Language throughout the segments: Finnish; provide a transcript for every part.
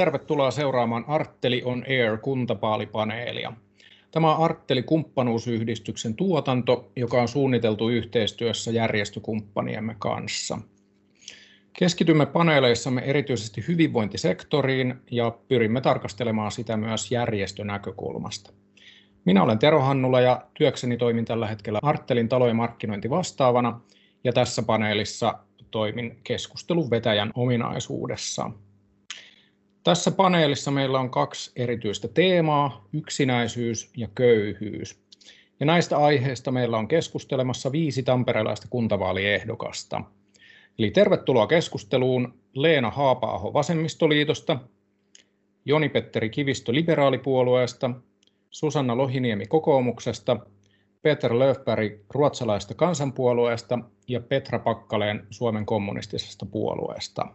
Tervetuloa seuraamaan Artteli on Air kuntapaalipaneelia. Tämä on Artteli kumppanuusyhdistyksen tuotanto, joka on suunniteltu yhteistyössä järjestökumppaniemme kanssa. Keskitymme paneeleissamme erityisesti hyvinvointisektoriin ja pyrimme tarkastelemaan sitä myös järjestönäkökulmasta. Minä olen Tero Hannula ja työkseni toimin tällä hetkellä Arttelin talojen markkinointivastaavana ja tässä paneelissa toimin keskustelun vetäjän ominaisuudessa. Tässä paneelissa meillä on kaksi erityistä teemaa, yksinäisyys ja köyhyys. Ja näistä aiheista meillä on keskustelemassa viisi tamperelaista kuntavaaliehdokasta. Eli tervetuloa keskusteluun Leena Haapaaho Vasemmistoliitosta, Joni-Petteri Kivistö Liberaalipuolueesta, Susanna Lohiniemi kokoomuksesta, Peter Löfberg ruotsalaista kansanpuolueesta ja Petra Pakkaleen Suomen kommunistisesta puolueesta.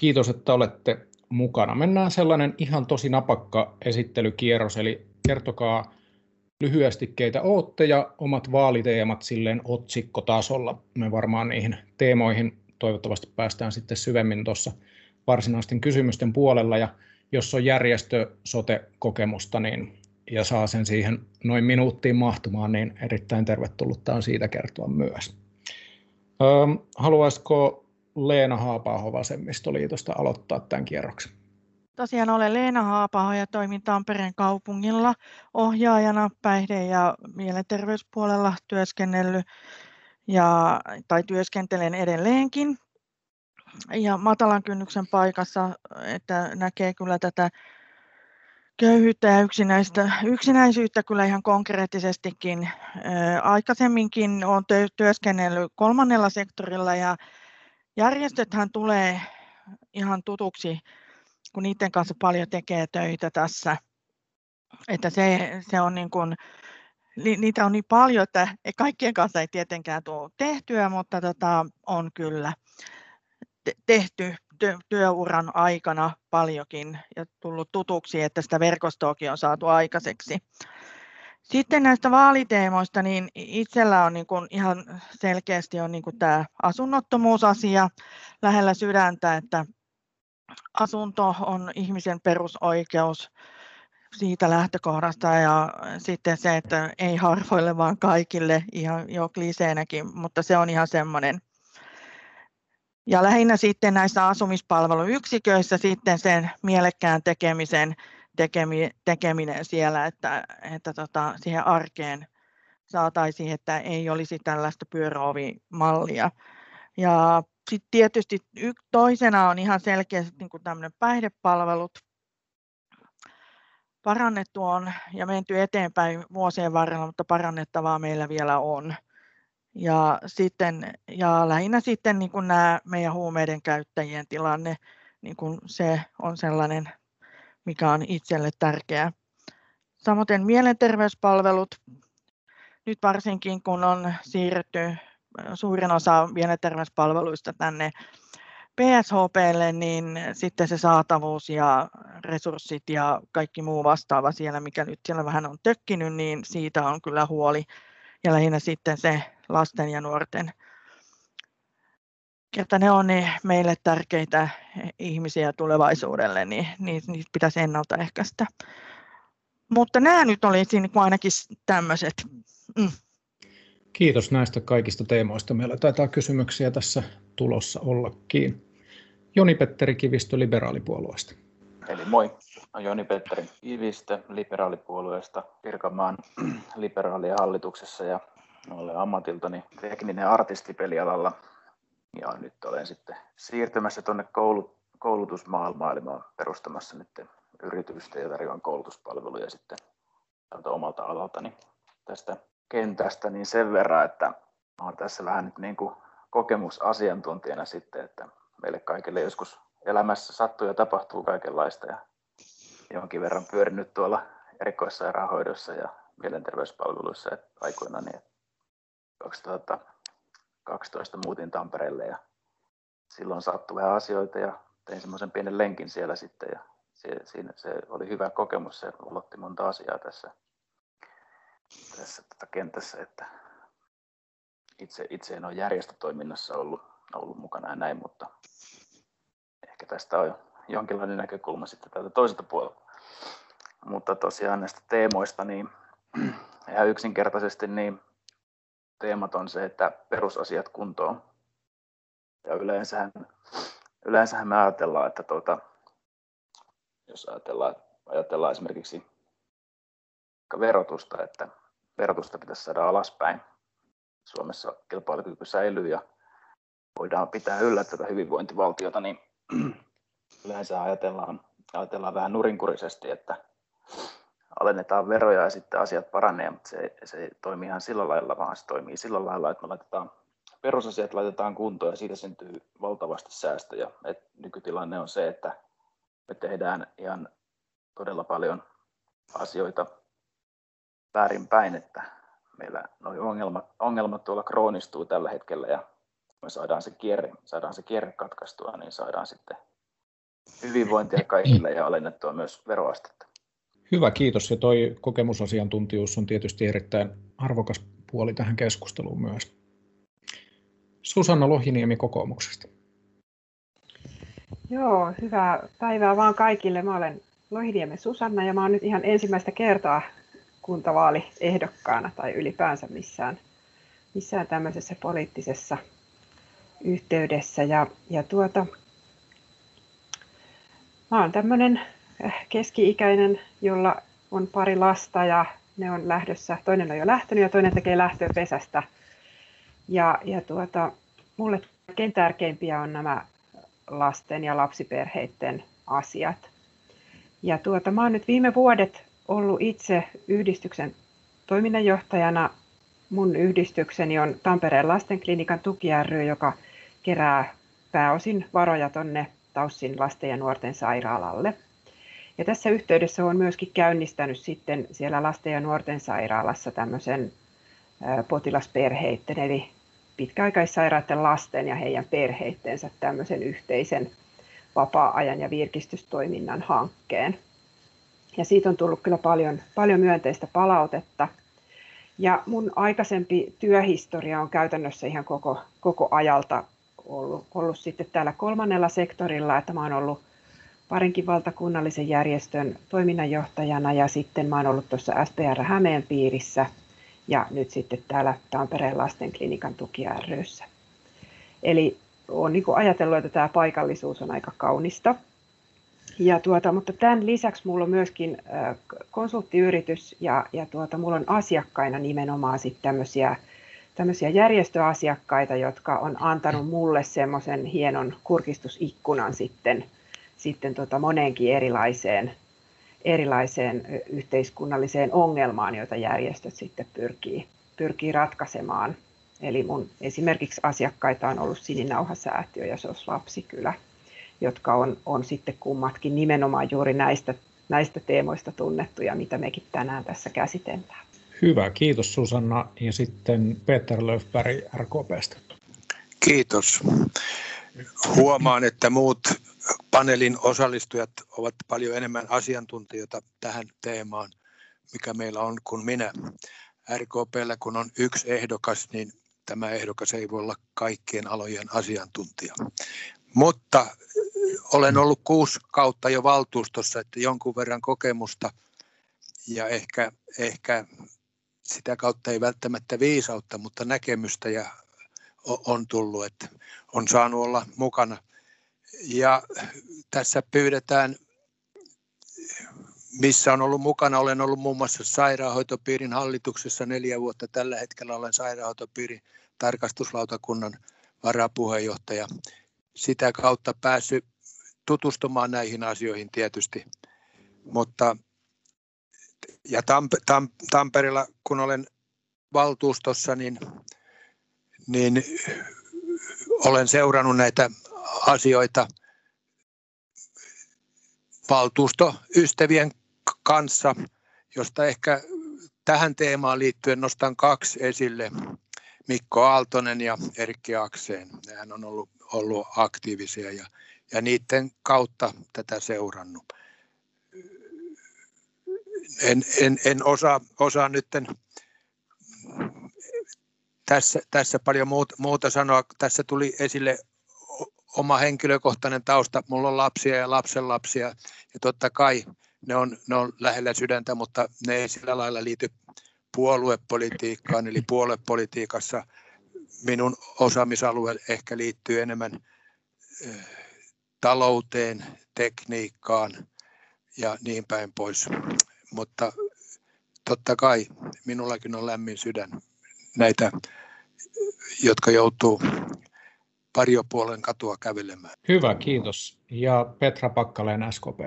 Kiitos, että olette mukana. Mennään sellainen ihan tosi napakka esittelykierros, eli kertokaa lyhyesti keitä ootte ja omat vaaliteemat silleen otsikkotasolla. Me varmaan niihin teemoihin toivottavasti päästään sitten syvemmin tuossa varsinaisten kysymysten puolella ja jos on järjestö sote-kokemusta niin, ja saa sen siihen noin minuuttiin mahtumaan, niin erittäin tervetullutta on siitä kertoa myös. Öö, haluaisiko Leena Haapaaho Vasemmistoliitosta aloittaa tämän kierroksen? Tosiaan olen Leena Haapaho ja toimin Tampereen kaupungilla ohjaajana päihde- ja mielenterveyspuolella työskennellyt ja, tai työskentelen edelleenkin. Ja matalan kynnyksen paikassa, että näkee kyllä tätä köyhyyttä ja yksinäistä, yksinäisyyttä kyllä ihan konkreettisestikin. Aikaisemminkin olen työskennellyt kolmannella sektorilla ja järjestöthän tulee ihan tutuksi, kun niiden kanssa paljon tekee töitä tässä. Että se, se on niin kuin, niitä on niin paljon, että kaikkien kanssa ei tietenkään tule tehtyä, mutta tota, on kyllä tehty työuran aikana paljonkin ja tullut tutuksi, että sitä verkostoakin on saatu aikaiseksi. Sitten näistä vaaliteemoista, niin itsellä on niin kuin ihan selkeästi on niin kuin tämä asunnottomuusasia lähellä sydäntä, että asunto on ihmisen perusoikeus siitä lähtökohdasta ja sitten se, että ei harvoille vaan kaikille ihan jo kliseenäkin, mutta se on ihan semmoinen. Ja lähinnä sitten näissä asumispalveluyksiköissä sitten sen mielekkään tekemisen tekeminen siellä, että, että tota, siihen arkeen saataisiin, että ei olisi tällaista pyöräovimallia. Ja sitten tietysti toisena on ihan selkeästi niin kuin tämmöinen päihdepalvelut. Parannettu on ja menty eteenpäin vuosien varrella, mutta parannettavaa meillä vielä on. Ja, sitten, ja lähinnä sitten niin kuin nämä meidän huumeiden käyttäjien tilanne, niin kuin se on sellainen mikä on itselle tärkeää. Samoin mielenterveyspalvelut, nyt varsinkin kun on siirretty suurin osa mielenterveyspalveluista tänne PSHPlle, niin sitten se saatavuus ja resurssit ja kaikki muu vastaava siellä, mikä nyt siellä vähän on tökkinyt, niin siitä on kyllä huoli. Ja lähinnä sitten se lasten ja nuorten että ne on ne meille tärkeitä ihmisiä tulevaisuudelle, niin, niin niitä pitäisi ennaltaehkäistä. Mutta nämä nyt oli niin ainakin tämmöiset. Mm. Kiitos näistä kaikista teemoista. Meillä taitaa kysymyksiä tässä tulossa ollakin. Joni-Petteri Kivistö liberaalipuolueesta. Eli moi, Joni-Petteri Kivistö liberaalipuolueesta Pirkanmaan liberaalien hallituksessa ja olen ammatiltani tekninen artisti pelialalla ja nyt olen sitten siirtymässä tuonne koulutusmaailmaan, eli olen perustamassa nyt yritystä ja tarjoan koulutuspalveluja sitten omalta alaltani tästä kentästä, niin sen verran, että olen tässä vähän nyt niin kuin kokemusasiantuntijana sitten, että meille kaikille joskus elämässä sattuu ja tapahtuu kaikenlaista ja jonkin verran pyörinyt tuolla erikoissairaanhoidossa ja mielenterveyspalveluissa aikoina, niin 2000 12 muutin Tampereelle ja silloin sattui vähän asioita ja tein semmoisen pienen lenkin siellä sitten ja se, se oli hyvä kokemus, se ulotti monta asiaa tässä, tässä tota kentässä, että itse, itse en ole järjestötoiminnassa ollut, ollut mukana ja näin, mutta ehkä tästä on jonkinlainen näkökulma sitten täältä toiselta puolelta. Mutta tosiaan näistä teemoista, niin ihan yksinkertaisesti niin teemat on se, että perusasiat kuntoon. Ja yleensähän, yleensähän me ajatellaan, että tuota, jos ajatellaan, ajatellaan esimerkiksi verotusta, että verotusta pitäisi saada alaspäin. Suomessa kilpailukyky säilyy ja voidaan pitää yllä tätä hyvinvointivaltiota, niin yleensä ajatellaan, ajatellaan vähän nurinkurisesti, että alennetaan veroja ja sitten asiat paranee, mutta se, se ei toimi ihan sillä lailla, vaan se toimii sillä lailla, että me laitetaan perusasiat laitetaan kuntoon ja siitä syntyy valtavasti säästöjä. Et nykytilanne on se, että me tehdään ihan todella paljon asioita väärinpäin, että meillä nuo ongelmat, ongelmat tuolla kroonistuu tällä hetkellä ja me saadaan se kierre, saadaan se kierre katkaistua, niin saadaan sitten hyvinvointia kaikille ja alennettua myös veroastetta. Hyvä, kiitos. Ja toi kokemusasiantuntijuus on tietysti erittäin arvokas puoli tähän keskusteluun myös. Susanna Lohiniemi kokoomuksesta. Joo, hyvää päivää vaan kaikille. Mä olen Lohiniemen Susanna ja mä oon nyt ihan ensimmäistä kertaa kuntavaaliehdokkaana tai ylipäänsä missään, missään tämmöisessä poliittisessa yhteydessä. Ja, ja tuota, mä oon tämmöinen keski-ikäinen, jolla on pari lasta ja ne on lähdössä, toinen on jo lähtenyt ja toinen tekee lähtöä pesästä. Ja, ja tuota, mulle kaikkein tärkeimpiä on nämä lasten ja lapsiperheiden asiat. Ja tuota, mä oon nyt viime vuodet ollut itse yhdistyksen toiminnanjohtajana. Mun yhdistykseni on Tampereen lastenklinikan tuki ry, joka kerää pääosin varoja tonne Taussin lasten ja nuorten sairaalalle. Ja tässä yhteydessä on myöskin käynnistänyt sitten siellä lasten ja nuorten sairaalassa tämmöisen potilasperheiden eli pitkäaikaissairaiden lasten ja heidän perheittensä tämmöisen yhteisen vapaa-ajan ja virkistystoiminnan hankkeen. Ja siitä on tullut kyllä paljon, paljon myönteistä palautetta. Ja mun aikaisempi työhistoria on käytännössä ihan koko, koko ajalta ollut, ollut sitten täällä kolmannella sektorilla, että mä oon ollut parinkin valtakunnallisen järjestön toiminnanjohtajana ja sitten oon ollut tuossa SPR Hämeen piirissä ja nyt sitten täällä Tampereen lastenklinikan tuki ryssä. Eli olen niin ajatellut, että tämä paikallisuus on aika kaunista. Ja tuota, mutta tämän lisäksi minulla on myöskin konsulttiyritys ja, ja tuota, mulla on asiakkaina nimenomaan sitten tämmöisiä, tämmöisiä järjestöasiakkaita, jotka on antanut mulle semmoisen hienon kurkistusikkunan sitten, sitten tota moneenkin erilaiseen, erilaiseen yhteiskunnalliseen ongelmaan, joita järjestöt sitten pyrkii, pyrkii ratkaisemaan. Eli mun esimerkiksi asiakkaita on ollut Sininauhasäätiö ja SOS Lapsikylä, jotka on, on sitten kummatkin nimenomaan juuri näistä, näistä teemoista tunnettuja, mitä mekin tänään tässä käsitellään. Hyvä, kiitos Susanna. Ja sitten Peter Löfberg RKPstä. Kiitos. Huomaan, että muut paneelin osallistujat ovat paljon enemmän asiantuntijoita tähän teemaan, mikä meillä on kuin minä. RKPllä kun on yksi ehdokas, niin tämä ehdokas ei voi olla kaikkien alojen asiantuntija. Mutta olen ollut kuusi kautta jo valtuustossa, että jonkun verran kokemusta ja ehkä, ehkä sitä kautta ei välttämättä viisautta, mutta näkemystä ja on tullut, että on saanut olla mukana. Ja tässä pyydetään, missä on ollut mukana, olen ollut muun muassa sairaanhoitopiirin hallituksessa neljä vuotta. Tällä hetkellä olen sairaanhoitopiirin tarkastuslautakunnan varapuheenjohtaja. Sitä kautta päässyt tutustumaan näihin asioihin tietysti, mutta ja Tamp- Tam- Tampereella, kun olen valtuustossa, niin, niin olen seurannut näitä asioita valtuustoystävien kanssa, josta ehkä tähän teemaan liittyen nostan kaksi esille. Mikko Aaltonen ja Erkki Akseen. Hän on ollut, ollut aktiivisia ja, ja niiden kautta tätä seurannut. En, en, en osaa, osaa nyt tässä, tässä paljon muuta, muuta sanoa. Tässä tuli esille oma henkilökohtainen tausta, mulla on lapsia ja lapsenlapsia ja totta kai ne on, ne on lähellä sydäntä, mutta ne ei sillä lailla liity puoluepolitiikkaan, eli puoluepolitiikassa minun osaamisalue ehkä liittyy enemmän talouteen, tekniikkaan ja niin päin pois. Mutta totta kai minullakin on lämmin sydän näitä, jotka joutuu pariopuolen katua kävelemään. Hyvä, kiitos. Ja Petra Pakkaleen, SKP.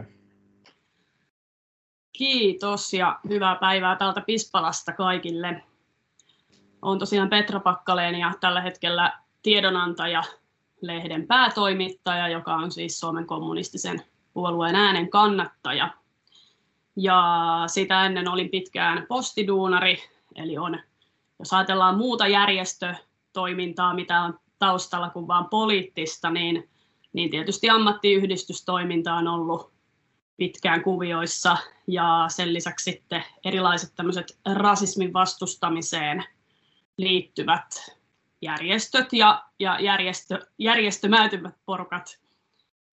Kiitos ja hyvää päivää täältä Pispalasta kaikille. Olen tosiaan Petra Pakkaleen ja tällä hetkellä tiedonantaja lehden päätoimittaja, joka on siis Suomen kommunistisen puolueen äänen kannattaja. Ja sitä ennen olin pitkään postiduunari, eli on, jos ajatellaan muuta järjestötoimintaa, mitä on taustalla kuin vain poliittista, niin, niin tietysti ammattiyhdistystoiminta on ollut pitkään kuvioissa ja sen lisäksi sitten erilaiset tämmöiset rasismin vastustamiseen liittyvät järjestöt ja, ja järjestö, järjestömäytymät porukat.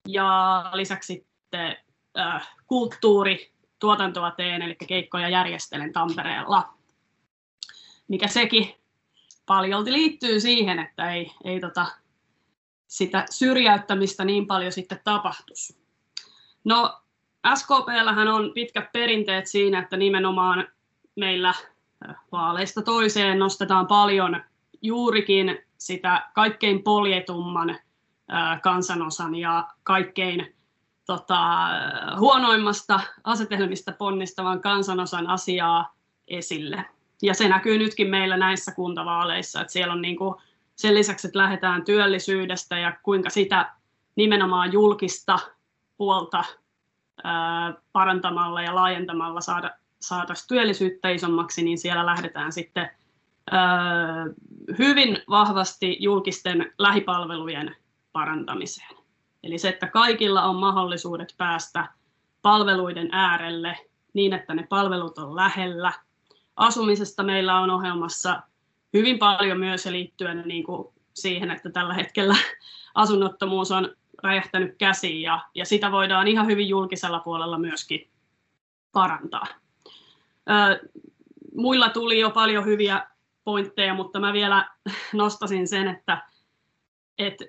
Ja lisäksi sitten äh, kulttuuri, tuotantoa teen, eli keikkoja järjestelen Tampereella, mikä sekin paljolti liittyy siihen, että ei, ei tota, sitä syrjäyttämistä niin paljon sitten tapahtuisi. No, SKPllähän on pitkät perinteet siinä, että nimenomaan meillä vaaleista toiseen nostetaan paljon juurikin sitä kaikkein poljetumman kansanosan ja kaikkein tota, huonoimmasta asetelmista ponnistavan kansanosan asiaa esille. Ja se näkyy nytkin meillä näissä kuntavaaleissa, että siellä on niin kuin sen lisäksi, että lähdetään työllisyydestä ja kuinka sitä nimenomaan julkista puolta parantamalla ja laajentamalla saada, saataisiin työllisyyttä isommaksi, niin siellä lähdetään sitten hyvin vahvasti julkisten lähipalvelujen parantamiseen. Eli se, että kaikilla on mahdollisuudet päästä palveluiden äärelle niin, että ne palvelut on lähellä. Asumisesta meillä on ohjelmassa hyvin paljon myös liittyen niin kuin siihen, että tällä hetkellä asunnottomuus on räjähtänyt käsiin ja, ja sitä voidaan ihan hyvin julkisella puolella myöskin parantaa. Ö, muilla tuli jo paljon hyviä pointteja, mutta mä vielä nostasin sen, että, että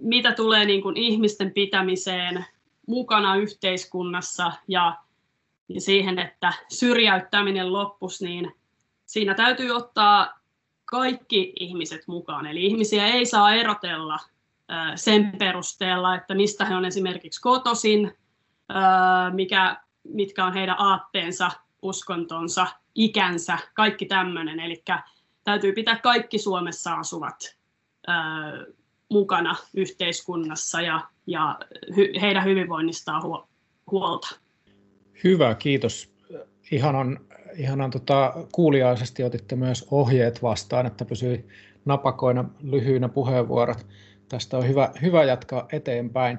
mitä tulee niin kuin ihmisten pitämiseen mukana yhteiskunnassa ja, ja siihen, että syrjäyttäminen loppus, niin siinä täytyy ottaa kaikki ihmiset mukaan. Eli ihmisiä ei saa erotella sen perusteella, että mistä he on esimerkiksi kotoisin, mikä, mitkä on heidän aatteensa, uskontonsa, ikänsä, kaikki tämmöinen. Eli täytyy pitää kaikki Suomessa asuvat mukana yhteiskunnassa ja, ja heidän hyvinvoinnistaan huolta. Hyvä, kiitos. Ihanan, ihanan tota, kuuliaisesti otitte myös ohjeet vastaan, että pysyi napakoina lyhyinä puheenvuorot. Tästä on hyvä, hyvä jatkaa eteenpäin.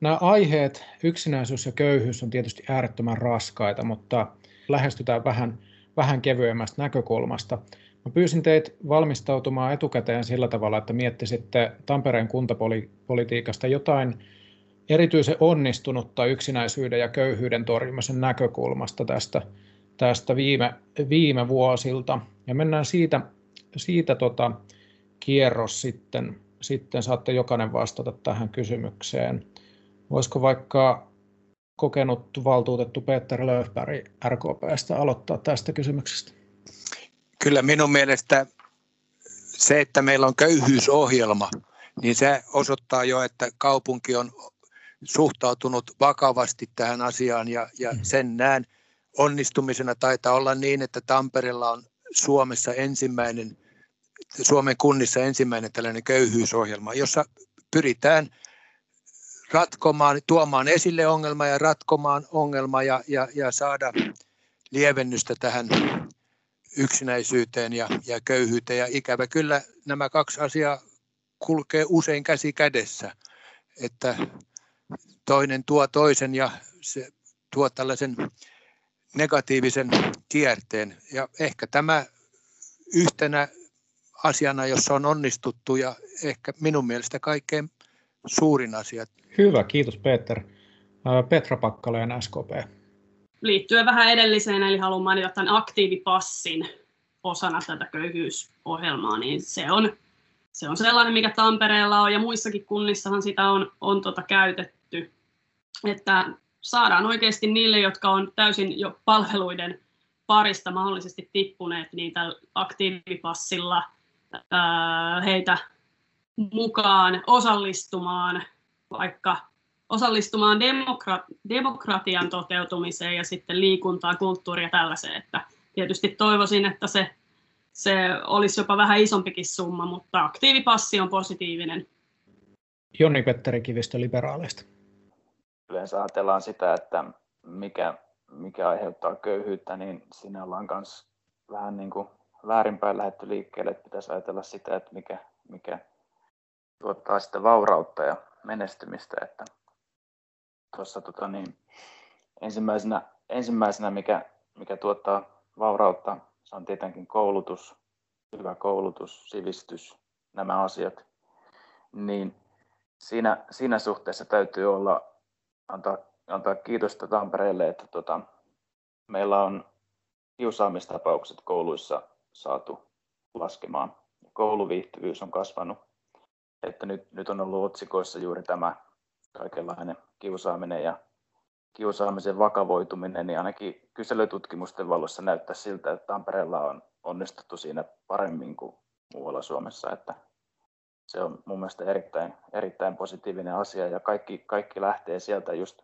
Nämä aiheet, yksinäisyys ja köyhyys on tietysti äärettömän raskaita, mutta lähestytään vähän, vähän kevyemmästä näkökulmasta. Mä pyysin teitä valmistautumaan etukäteen sillä tavalla, että miettisitte Tampereen kuntapolitiikasta jotain erityisen onnistunutta yksinäisyyden ja köyhyyden torjumisen näkökulmasta tästä, tästä viime, viime vuosilta. Ja mennään siitä, siitä tota, kierros sitten, sitten saatte jokainen vastata tähän kysymykseen. Voisiko vaikka kokenut valtuutettu Peter Löfberg RKPstä aloittaa tästä kysymyksestä? Kyllä minun mielestä se, että meillä on köyhyysohjelma, niin se osoittaa jo, että kaupunki on suhtautunut vakavasti tähän asiaan ja, ja mm. sen näen onnistumisena taitaa olla niin, että Tampereella on Suomessa ensimmäinen, Suomen kunnissa ensimmäinen tällainen köyhyysohjelma, jossa pyritään – ratkomaan, tuomaan esille ongelma ja ratkomaan ongelma ja, ja, ja saada lievennystä tähän yksinäisyyteen ja, ja köyhyyteen. Ja ikävä kyllä nämä kaksi asiaa kulkee usein käsi kädessä, että toinen tuo toisen ja se tuo tällaisen negatiivisen kierteen. Ja ehkä tämä yhtenä asiana, jossa on onnistuttu ja ehkä minun mielestä kaikkein suurin asia. Hyvä, kiitos Peter. Petra Pakkaleen, SKP. Liittyen vähän edelliseen, eli haluan mainita tämän aktiivipassin osana tätä köyhyysohjelmaa, niin se on, se on sellainen, mikä Tampereella on ja muissakin kunnissahan sitä on, on tota käytetty, että saadaan oikeasti niille, jotka on täysin jo palveluiden parista mahdollisesti tippuneet niitä aktiivipassilla heitä mukaan osallistumaan vaikka osallistumaan demokra- demokratian toteutumiseen ja sitten liikuntaan, kulttuuria ja tällaiseen. Että tietysti toivoisin, että se, se olisi jopa vähän isompikin summa, mutta aktiivipassi on positiivinen. Jonni Petteri Kivistö liberaaleista. Yleensä ajatellaan sitä, että mikä, mikä aiheuttaa köyhyyttä, niin siinä ollaan myös vähän niin kuin väärinpäin lähetty liikkeelle, että pitäisi ajatella sitä, että mikä, mikä tuottaa sitä vaurautta ja menestymistä. Että tuossa tota niin, ensimmäisenä, ensimmäisenä mikä, mikä tuottaa vaurautta, se on tietenkin koulutus, hyvä koulutus, sivistys, nämä asiat. Niin siinä, siinä suhteessa täytyy olla, antaa, antaa kiitosta Tampereelle, että tota, meillä on kiusaamistapaukset kouluissa saatu laskemaan. Kouluviihtyvyys on kasvanut. Että nyt, nyt on ollut otsikoissa juuri tämä kaikenlainen kiusaaminen ja kiusaamisen vakavoituminen, niin ainakin kyselytutkimusten valossa näyttää siltä, että Tampereella on onnistuttu siinä paremmin kuin muualla Suomessa, että se on mun mielestä erittäin, erittäin positiivinen asia ja kaikki, kaikki lähtee sieltä just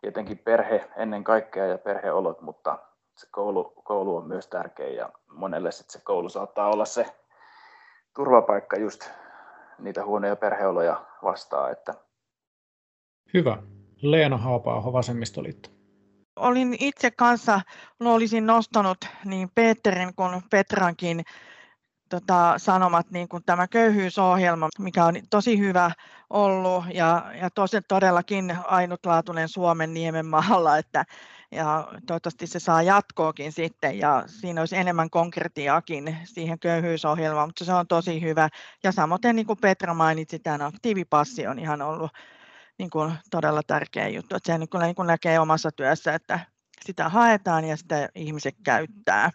tietenkin perhe ennen kaikkea ja perheolot, mutta se koulu, koulu on myös tärkeä ja monelle sit se koulu saattaa olla se turvapaikka just niitä huonoja perheoloja vastaan. Että... Hyvä. Leena Haapaaho, Vasemmistoliitto. Olin itse kanssa, olisin nostanut niin Peterin kuin Petrankin tota, sanomat, niin kuin tämä köyhyysohjelma, mikä on tosi hyvä ollut ja, ja tosi, todellakin ainutlaatuinen Suomen niemen maalla, että ja toivottavasti se saa jatkoakin sitten ja siinä olisi enemmän konkretiaakin siihen köyhyysohjelmaan, mutta se on tosi hyvä. Ja samoin niin kuin Petra mainitsi, tämä aktiivipassi on ihan ollut niin kuin todella tärkeä juttu, että se niin kuin, niin kuin näkee omassa työssä, että sitä haetaan ja sitä ihmiset käyttää.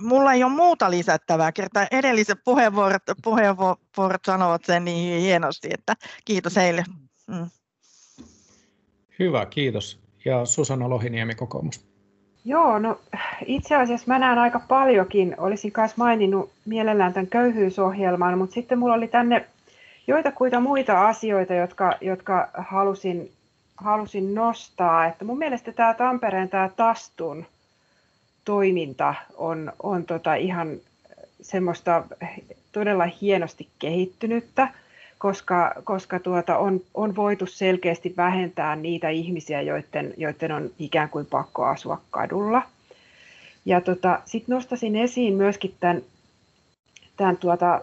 Mulla ei ole muuta lisättävää, kertaa edelliset puheenvuorot, puheenvuorot sanovat sen niin hienosti, että kiitos heille. Mm. Hyvä, kiitos. Ja Susanna Lohiniemi, kokoomus. Joo, no itse asiassa mä näen aika paljonkin. Olisin myös maininnut mielellään tämän köyhyysohjelman, mutta sitten mulla oli tänne joitakuita muita asioita, jotka, jotka halusin, halusin nostaa. Että mun mielestä tämä Tampereen tämä Tastun toiminta on, on tota ihan semmoista todella hienosti kehittynyttä, koska, koska tuota on, on voitu selkeästi vähentää niitä ihmisiä, joiden, joiden on ikään kuin pakko asua kadulla. Ja tota, sitten nostasin esiin myöskin tämän, tämän tuota,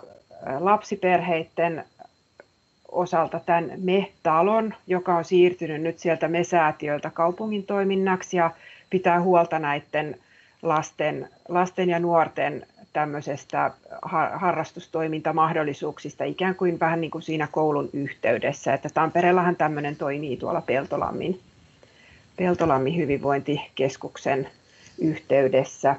lapsiperheiden osalta tämän Me-talon, joka on siirtynyt nyt sieltä Me-säätiöltä kaupungin toiminnaksi ja pitää huolta näiden lasten, lasten ja nuorten tämmöisestä harrastustoimintamahdollisuuksista ikään kuin vähän niin kuin siinä koulun yhteydessä. Että Tampereellahan tämmöinen toimii tuolla Peltolammin, Peltolammin hyvinvointikeskuksen yhteydessä.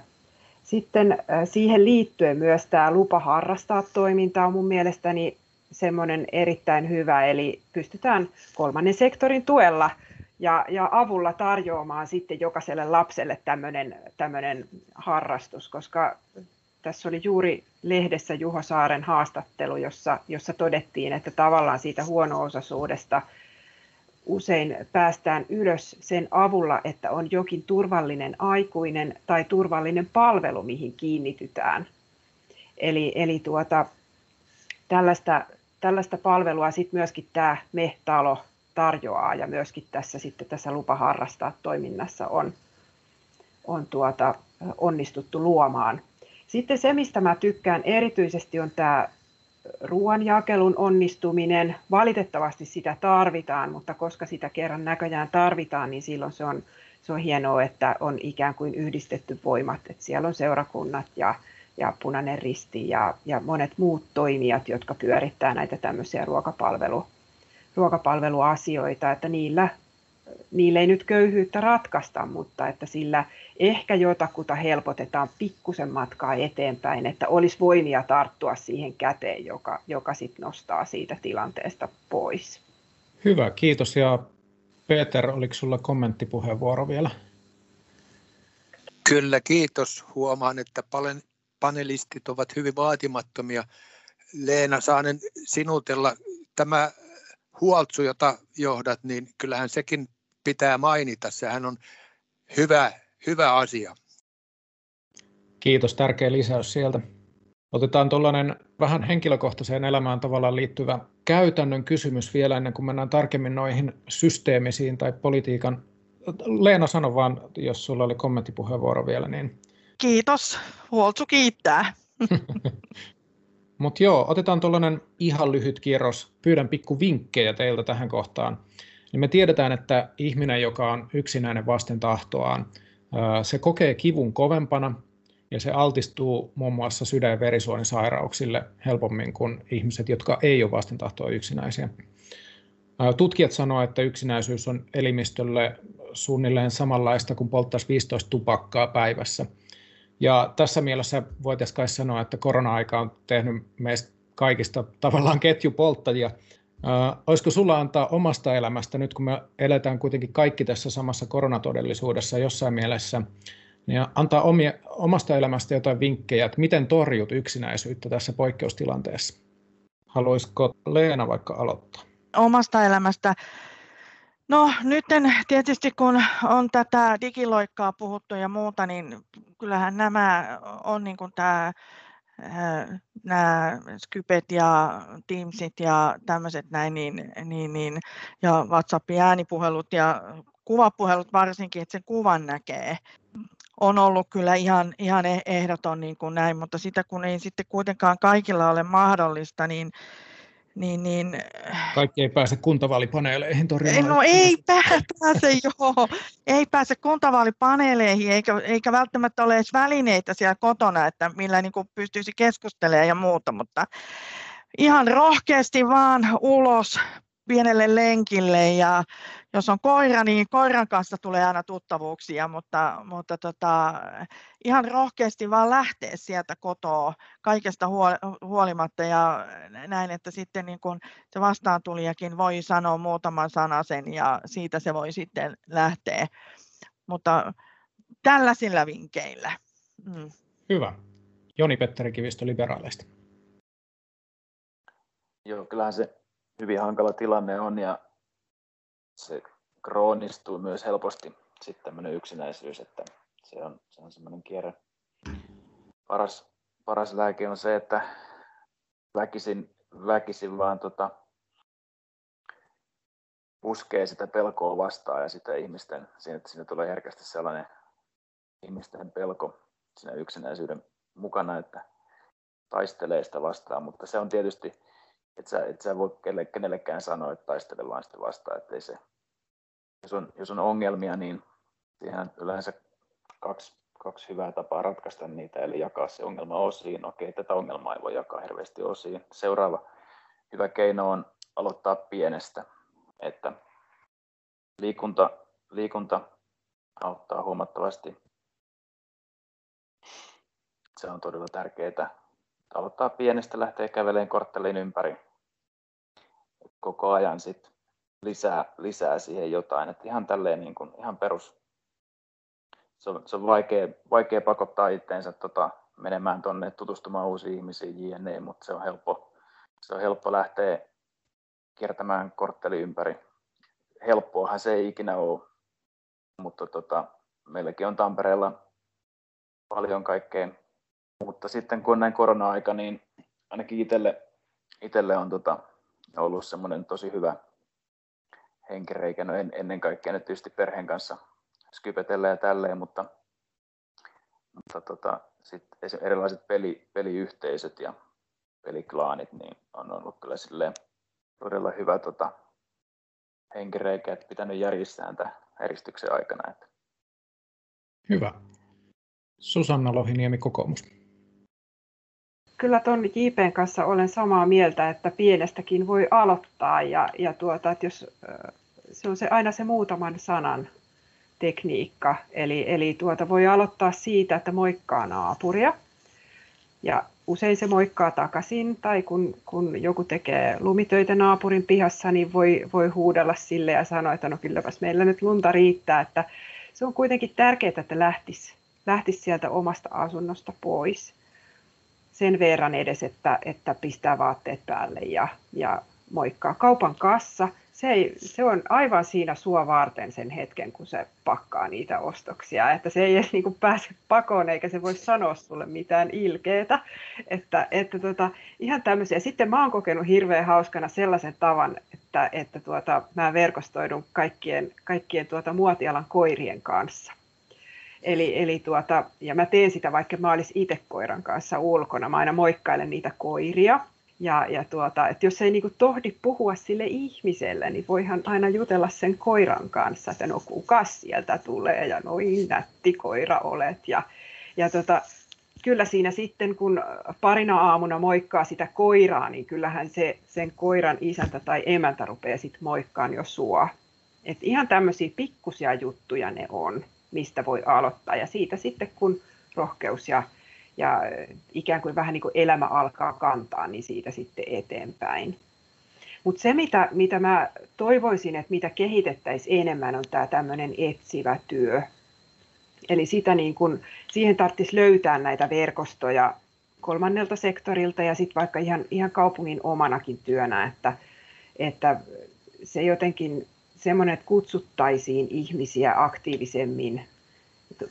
Sitten siihen liittyen myös tämä lupa harrastaa toiminta on mun mielestäni semmoinen erittäin hyvä, eli pystytään kolmannen sektorin tuella ja, ja avulla tarjoamaan sitten jokaiselle lapselle tämmöinen, harrastus, koska tässä oli juuri lehdessä Juho Saaren haastattelu, jossa, jossa todettiin, että tavallaan siitä huono-osaisuudesta usein päästään ylös sen avulla, että on jokin turvallinen aikuinen tai turvallinen palvelu, mihin kiinnitytään. Eli, eli tuota, tällaista, tällaista palvelua sitten myöskin tämä Me-talo tarjoaa ja myöskin tässä sitten tässä lupa harrastaa toiminnassa on, on tuota, onnistuttu luomaan. Sitten se, mistä mä tykkään erityisesti on tämä ruoanjakelun onnistuminen. Valitettavasti sitä tarvitaan, mutta koska sitä kerran näköjään tarvitaan, niin silloin se on, se on hienoa, että on ikään kuin yhdistetty voimat. Että siellä on seurakunnat ja, ja Punainen Risti ja, ja monet muut toimijat, jotka pyörittää näitä tämmöisiä ruokapalvelu, ruokapalveluasioita, että niillä, niillä ei nyt köyhyyttä ratkaista, mutta että sillä ehkä jotakuta helpotetaan pikkusen matkaa eteenpäin, että olisi voimia tarttua siihen käteen, joka, joka sitten nostaa siitä tilanteesta pois. Hyvä, kiitos. Ja Peter, oliko sinulla kommenttipuheenvuoro vielä? Kyllä, kiitos. Huomaan, että panelistit ovat hyvin vaatimattomia. Leena, saanen sinutella tämä huoltsu, jota johdat, niin kyllähän sekin pitää mainita. Sehän on hyvä, hyvä asia. Kiitos, tärkeä lisäys sieltä. Otetaan tuollainen vähän henkilökohtaiseen elämään tavallaan liittyvä käytännön kysymys vielä ennen kuin mennään tarkemmin noihin systeemisiin tai politiikan. Leena, sano vaan, jos sulla oli kommenttipuheenvuoro vielä. Niin... Kiitos, Huoltsu kiittää. Mutta joo, otetaan tuollainen ihan lyhyt kierros. Pyydän pikku vinkkejä teiltä tähän kohtaan. Niin me tiedetään, että ihminen, joka on yksinäinen vasten tahtoaan, se kokee kivun kovempana ja se altistuu muun muassa sydän- ja verisuonisairauksille helpommin kuin ihmiset, jotka ei ole vastentahtoa yksinäisiä. Tutkijat sanoo, että yksinäisyys on elimistölle suunnilleen samanlaista kuin polttaisi 15 tupakkaa päivässä. Ja tässä mielessä voitaisiin kai sanoa, että korona-aika on tehnyt meistä kaikista tavallaan ketjupolttajia. olisiko sulla antaa omasta elämästä, nyt kun me eletään kuitenkin kaikki tässä samassa koronatodellisuudessa jossain mielessä, niin antaa omia, omasta elämästä jotain vinkkejä, että miten torjut yksinäisyyttä tässä poikkeustilanteessa. Haluaisiko Leena vaikka aloittaa? Omasta elämästä. No nyt tietysti kun on tätä digiloikkaa puhuttu ja muuta, niin kyllähän nämä on niin kuin tämä nämä Skypet ja Teamsit ja tämmöiset näin, niin, niin, niin, ja WhatsAppin äänipuhelut ja kuvapuhelut varsinkin, että sen kuvan näkee on ollut kyllä ihan, ihan ehdoton niin kuin näin, mutta sitä kun ei sitten kuitenkaan kaikilla ole mahdollista, niin niin, niin, Kaikki ei pääse kuntavaalipaneeleihin torjumaan. No ei pääse, joo. Ei pääse kuntavaalipaneeleihin, eikä, eikä välttämättä ole edes välineitä siellä kotona, että millä niin kuin pystyisi keskustelemaan ja muuta, mutta ihan rohkeasti vaan ulos pienelle lenkille ja jos on koira, niin koiran kanssa tulee aina tuttavuuksia, mutta, mutta tota, ihan rohkeasti vaan lähteä sieltä kotoa kaikesta huolimatta ja näin, että sitten niin kun se vastaantulijakin voi sanoa muutaman sanasen ja siitä se voi sitten lähteä. Mutta tällaisilla vinkkeillä. Mm. Hyvä. Joni-Petteri Kivistö liberaaleista. Joo, kyllähän se hyvin hankala tilanne on ja se kroonistuu myös helposti sitten tämmöinen yksinäisyys, että se on, se on semmoinen kierre. Paras, paras lääke on se, että väkisin, väkisin vaan tota, puskee sitä pelkoa vastaan ja sitä ihmisten, siinä, siinä tulee herkästi sellainen ihmisten pelko siinä yksinäisyyden mukana, että taistelee sitä vastaan, mutta se on tietysti et sä, et sä voi kenellekään sanoa, että taistele vaan sitä vastaan, ettei se, jos on, jos on ongelmia, niin siihen yleensä kaksi, kaksi hyvää tapaa ratkaista niitä, eli jakaa se ongelma osiin. Okei, tätä ongelmaa ei voi jakaa hirveästi osiin. Seuraava hyvä keino on aloittaa pienestä, että liikunta, liikunta auttaa huomattavasti. Se on todella tärkeää aloittaa pienestä, lähtee käveleen korttelin ympäri. Koko ajan sit lisää, lisää siihen jotain. Et ihan tälleen niin kuin, ihan perus. Se on, se on vaikea, vaikea pakottaa itteensä tota, menemään tuonne tutustumaan uusiin ihmisiin jne, mutta se on helppo, se on helppo lähteä kiertämään kortteli ympäri. Helppoahan se ei ikinä ole, mutta tota, meilläkin on Tampereella paljon kaikkea mutta sitten kun on näin korona-aika, niin ainakin itselle, itselle on tota, ollut semmoinen tosi hyvä henkireikä, no en, ennen kaikkea nyt tietysti perheen kanssa skypetellä ja tälleen, mutta, mutta tota, sit erilaiset peli, peliyhteisöt ja peliklaanit niin on ollut kyllä silleen todella hyvä tota, henkireikä, että pitänyt järjestää tämän eristyksen aikana. Että. Hyvä. Susanna Lohiniemi, kokoomus. Kyllä tuon JPn kanssa olen samaa mieltä, että pienestäkin voi aloittaa ja, ja tuota, että jos se on se, aina se muutaman sanan tekniikka. Eli, eli tuota voi aloittaa siitä, että moikkaa naapuria. Ja usein se moikkaa takaisin, tai kun, kun joku tekee lumitöitä naapurin pihassa, niin voi, voi huudella sille ja sanoa, että no kylläpäs meillä nyt lunta riittää. Että se on kuitenkin tärkeää, että lähtisi, lähtisi sieltä omasta asunnosta pois sen verran edes, että, että pistää vaatteet päälle ja, ja moikkaa. Kaupan kassa – se, ei, se on aivan siinä sua varten sen hetken, kun se pakkaa niitä ostoksia. Että se ei edes niin kuin pääse pakoon, eikä se voi sanoa sulle mitään ilkeetä. Että, että tota, ihan tämmöisiä. Sitten mä oon kokenut hirveän hauskana sellaisen tavan, että, että tuota, mä verkostoidun kaikkien, kaikkien tuota muotialan koirien kanssa. Eli, eli tuota, ja mä teen sitä, vaikka mä olisin itse koiran kanssa ulkona. Mä aina moikkailen niitä koiria ja, ja tuota, että jos ei niin kuin tohdi puhua sille ihmiselle, niin voihan aina jutella sen koiran kanssa, että no kuka sieltä tulee ja noin nätti koira olet. Ja, ja tota, kyllä siinä sitten, kun parina aamuna moikkaa sitä koiraa, niin kyllähän se, sen koiran isäntä tai emäntä rupeaa sitten moikkaan jo sua. Et ihan tämmöisiä pikkusia juttuja ne on, mistä voi aloittaa. Ja siitä sitten, kun rohkeus ja ja ikään kuin vähän niin kuin elämä alkaa kantaa, niin siitä sitten eteenpäin. Mutta se, mitä, mitä mä toivoisin, että mitä kehitettäisiin enemmän, on tämä tämmöinen etsivä työ. Eli sitä niin kun, siihen tarvitsisi löytää näitä verkostoja kolmannelta sektorilta ja sitten vaikka ihan, ihan kaupungin omanakin työnä, että, että se jotenkin semmoinen, että kutsuttaisiin ihmisiä aktiivisemmin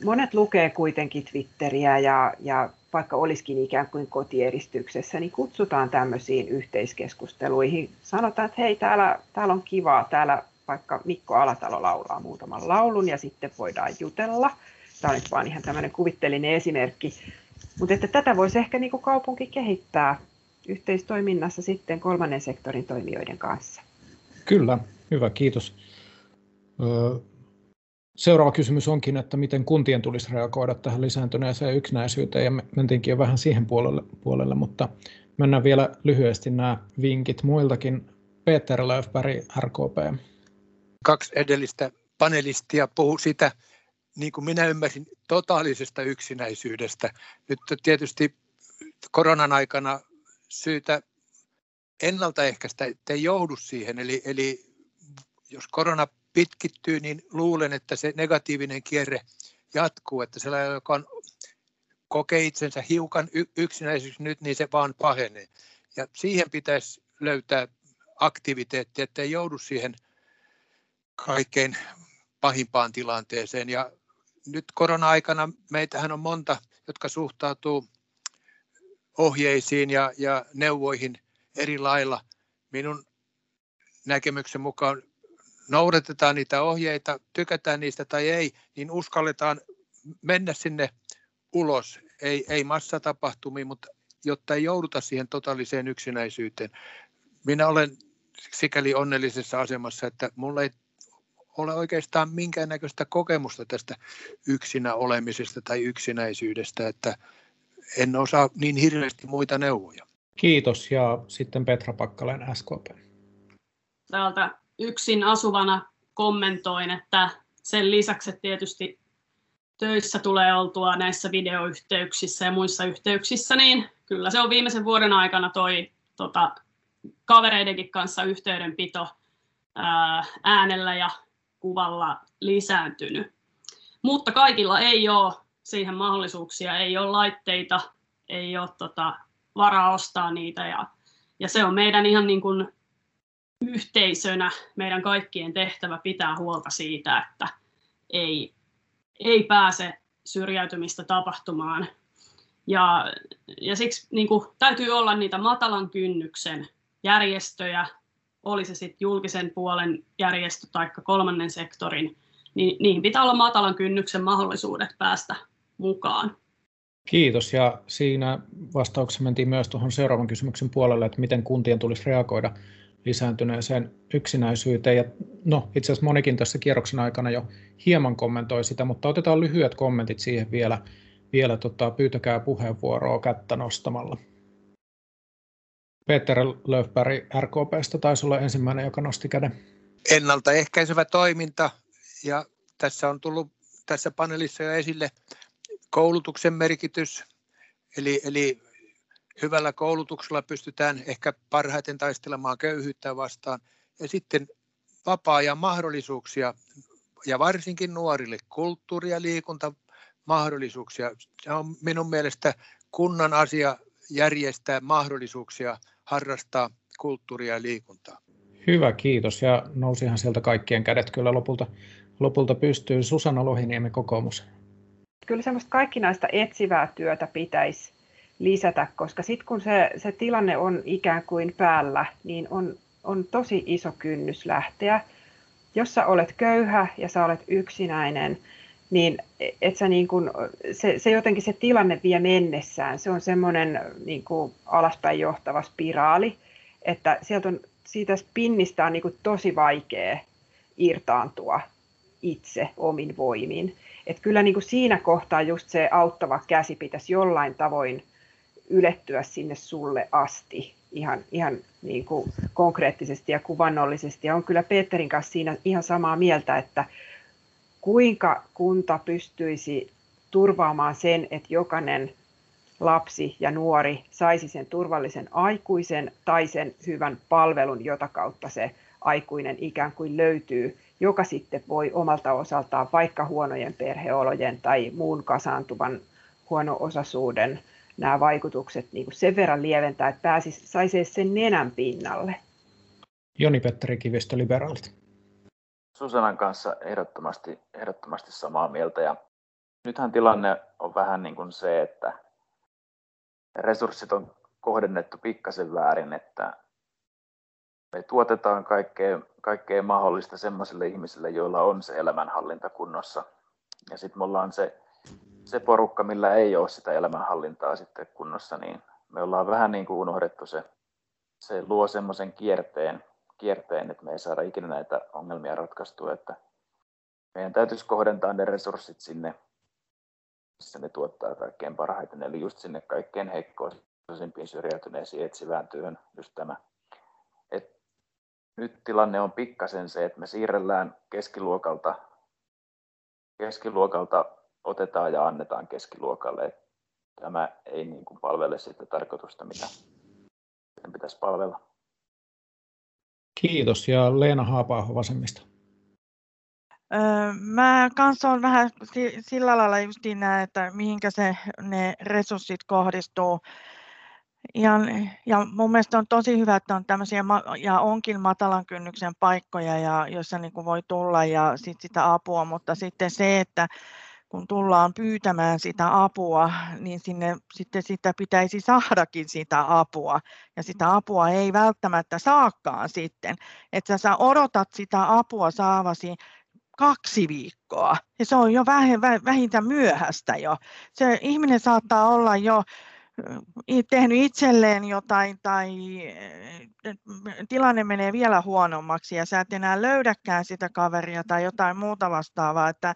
monet lukee kuitenkin Twitteriä ja, ja vaikka olisikin ikään kuin kotieristyksessä, niin kutsutaan tämmöisiin yhteiskeskusteluihin. Sanotaan, että hei, täällä, täällä on kivaa, täällä vaikka Mikko Alatalo laulaa muutaman laulun ja sitten voidaan jutella. Tämä on nyt vaan ihan tämmöinen kuvittelinen esimerkki. Mutta että tätä voisi ehkä niin kuin kaupunki kehittää yhteistoiminnassa sitten kolmannen sektorin toimijoiden kanssa. Kyllä, hyvä, kiitos. Seuraava kysymys onkin, että miten kuntien tulisi reagoida tähän lisääntyneeseen yksinäisyyteen, ja mentiinkin jo vähän siihen puolelle, puolelle mutta mennään vielä lyhyesti nämä vinkit muiltakin. Peter Löfberg, RKP. Kaksi edellistä panelistia puhuu sitä, niin kuin minä ymmärsin, totaalisesta yksinäisyydestä. Nyt tietysti koronan aikana syytä ennaltaehkäistä, ettei joudu siihen. Eli, eli jos korona pitkittyy, niin luulen, että se negatiivinen kierre jatkuu, että sellainen, joka on, kokee itsensä hiukan yksinäiseksi nyt, niin se vaan pahenee. Ja siihen pitäisi löytää aktiviteetti, ettei joudu siihen kaikkein pahimpaan tilanteeseen. Ja nyt korona-aikana meitähän on monta, jotka suhtautuu ohjeisiin ja, ja neuvoihin eri lailla. Minun näkemyksen mukaan noudatetaan niitä ohjeita, tykätään niistä tai ei, niin uskalletaan mennä sinne ulos. Ei, ei massatapahtumiin, mutta jotta ei jouduta siihen totaaliseen yksinäisyyteen. Minä olen sikäli onnellisessa asemassa, että mulla ei ole oikeastaan minkäännäköistä kokemusta tästä yksinä olemisesta tai yksinäisyydestä, että en osaa niin hirveästi muita neuvoja. Kiitos ja sitten Petra Pakkalen SKP. Täältä yksin asuvana kommentoin, että sen lisäksi, että tietysti töissä tulee oltua näissä videoyhteyksissä ja muissa yhteyksissä, niin kyllä se on viimeisen vuoden aikana toi tota, kavereidenkin kanssa yhteydenpito ää, äänellä ja kuvalla lisääntynyt. Mutta kaikilla ei ole siihen mahdollisuuksia, ei ole laitteita, ei ole tota, varaa ostaa niitä ja, ja se on meidän ihan niin kuin yhteisönä meidän kaikkien tehtävä pitää huolta siitä, että ei, ei pääse syrjäytymistä tapahtumaan. Ja, ja siksi niin kuin, täytyy olla niitä matalan kynnyksen järjestöjä, oli se sitten julkisen puolen järjestö tai kolmannen sektorin, niin niihin pitää olla matalan kynnyksen mahdollisuudet päästä mukaan. Kiitos. Ja siinä vastauksessa mentiin myös tuohon seuraavan kysymyksen puolelle, että miten kuntien tulisi reagoida lisääntyneeseen yksinäisyyteen. Ja no, itse asiassa monikin tässä kierroksen aikana jo hieman kommentoi sitä, mutta otetaan lyhyet kommentit siihen vielä. vielä tota, pyytäkää puheenvuoroa kättä nostamalla. Peter Löfberg RKPstä taisi olla ensimmäinen, joka nosti käden. Ennaltaehkäisevä toiminta ja tässä on tullut tässä paneelissa jo esille koulutuksen merkitys. Eli, eli hyvällä koulutuksella pystytään ehkä parhaiten taistelemaan köyhyyttä vastaan. Ja sitten vapaa-ajan mahdollisuuksia ja varsinkin nuorille kulttuuri- ja liikuntamahdollisuuksia. Se on minun mielestä kunnan asia järjestää mahdollisuuksia harrastaa kulttuuria ja liikuntaa. Hyvä, kiitos. Ja nousihan sieltä kaikkien kädet kyllä lopulta, lopulta pystyy. Susanna Lohiniemi, kokoomus. Kyllä semmoista kaikkinaista etsivää työtä pitäisi lisätä, koska sitten kun se, se tilanne on ikään kuin päällä, niin on, on tosi iso kynnys lähteä. Jos sä olet köyhä ja sä olet yksinäinen, niin et sä niin kun, se, se jotenkin se tilanne vie mennessään. Se on semmoinen niin alaspäin johtava spiraali, että sieltä on, siitä spinnistä on niin tosi vaikea irtaantua itse omin voimin. Et kyllä niin kuin siinä kohtaa just se auttava käsi pitäisi jollain tavoin ylettyä sinne sulle asti ihan, ihan niin kuin konkreettisesti ja kuvannollisesti. Ja on kyllä Peterin kanssa siinä ihan samaa mieltä, että kuinka kunta pystyisi turvaamaan sen, että jokainen lapsi ja nuori saisi sen turvallisen aikuisen tai sen hyvän palvelun, jota kautta se aikuinen ikään kuin löytyy, joka sitten voi omalta osaltaan vaikka huonojen perheolojen tai muun kasaantuvan huono-osaisuuden nämä vaikutukset niin kuin sen verran lieventää, että pääsisi, saisi sen nenän pinnalle. Joni-Petteri Kivistö, liberaalit. Susanan kanssa ehdottomasti, ehdottomasti samaa mieltä. Ja nythän tilanne on vähän niin kuin se, että resurssit on kohdennettu pikkasen väärin, että me tuotetaan kaikkea, kaikkea mahdollista sellaisille ihmisille, joilla on se elämänhallinta kunnossa. Ja sitten me ollaan se, se porukka, millä ei ole sitä elämänhallintaa sitten kunnossa, niin me ollaan vähän niin kuin unohdettu se, se luo semmoisen kierteen, kierteen, että me ei saada ikinä näitä ongelmia ratkaistua, että meidän täytyisi kohdentaa ne resurssit sinne, missä ne tuottaa kaikkein parhaiten, eli just sinne kaikkein heikkoisimpiin syrjäytyneisiin etsivään työhön, just tämä. Et nyt tilanne on pikkasen se, että me siirrellään keskiluokalta, keskiluokalta otetaan ja annetaan keskiluokalle. Et tämä ei niin kuin palvele sitä tarkoitusta, mitä sen pitäisi palvella. Kiitos. Ja Leena Haapaaho vasemmista. Mä kanssa on vähän sillä lailla justiin näin, että mihinkä se, ne resurssit kohdistuu. Ja, ja mun mielestä on tosi hyvä, että on tämmöisiä ja onkin matalan kynnyksen paikkoja, ja, joissa niin kuin voi tulla ja sit sitä apua, mutta sitten se, että kun tullaan pyytämään sitä apua, niin sinne sitten sitä pitäisi saadakin sitä apua. Ja sitä apua ei välttämättä saakaan sitten. Että sä odotat sitä apua saavasi kaksi viikkoa. Ja se on jo vähintään myöhäistä jo. Se ihminen saattaa olla jo tehnyt itselleen jotain tai tilanne menee vielä huonommaksi ja sä et enää löydäkään sitä kaveria tai jotain muuta vastaavaa, että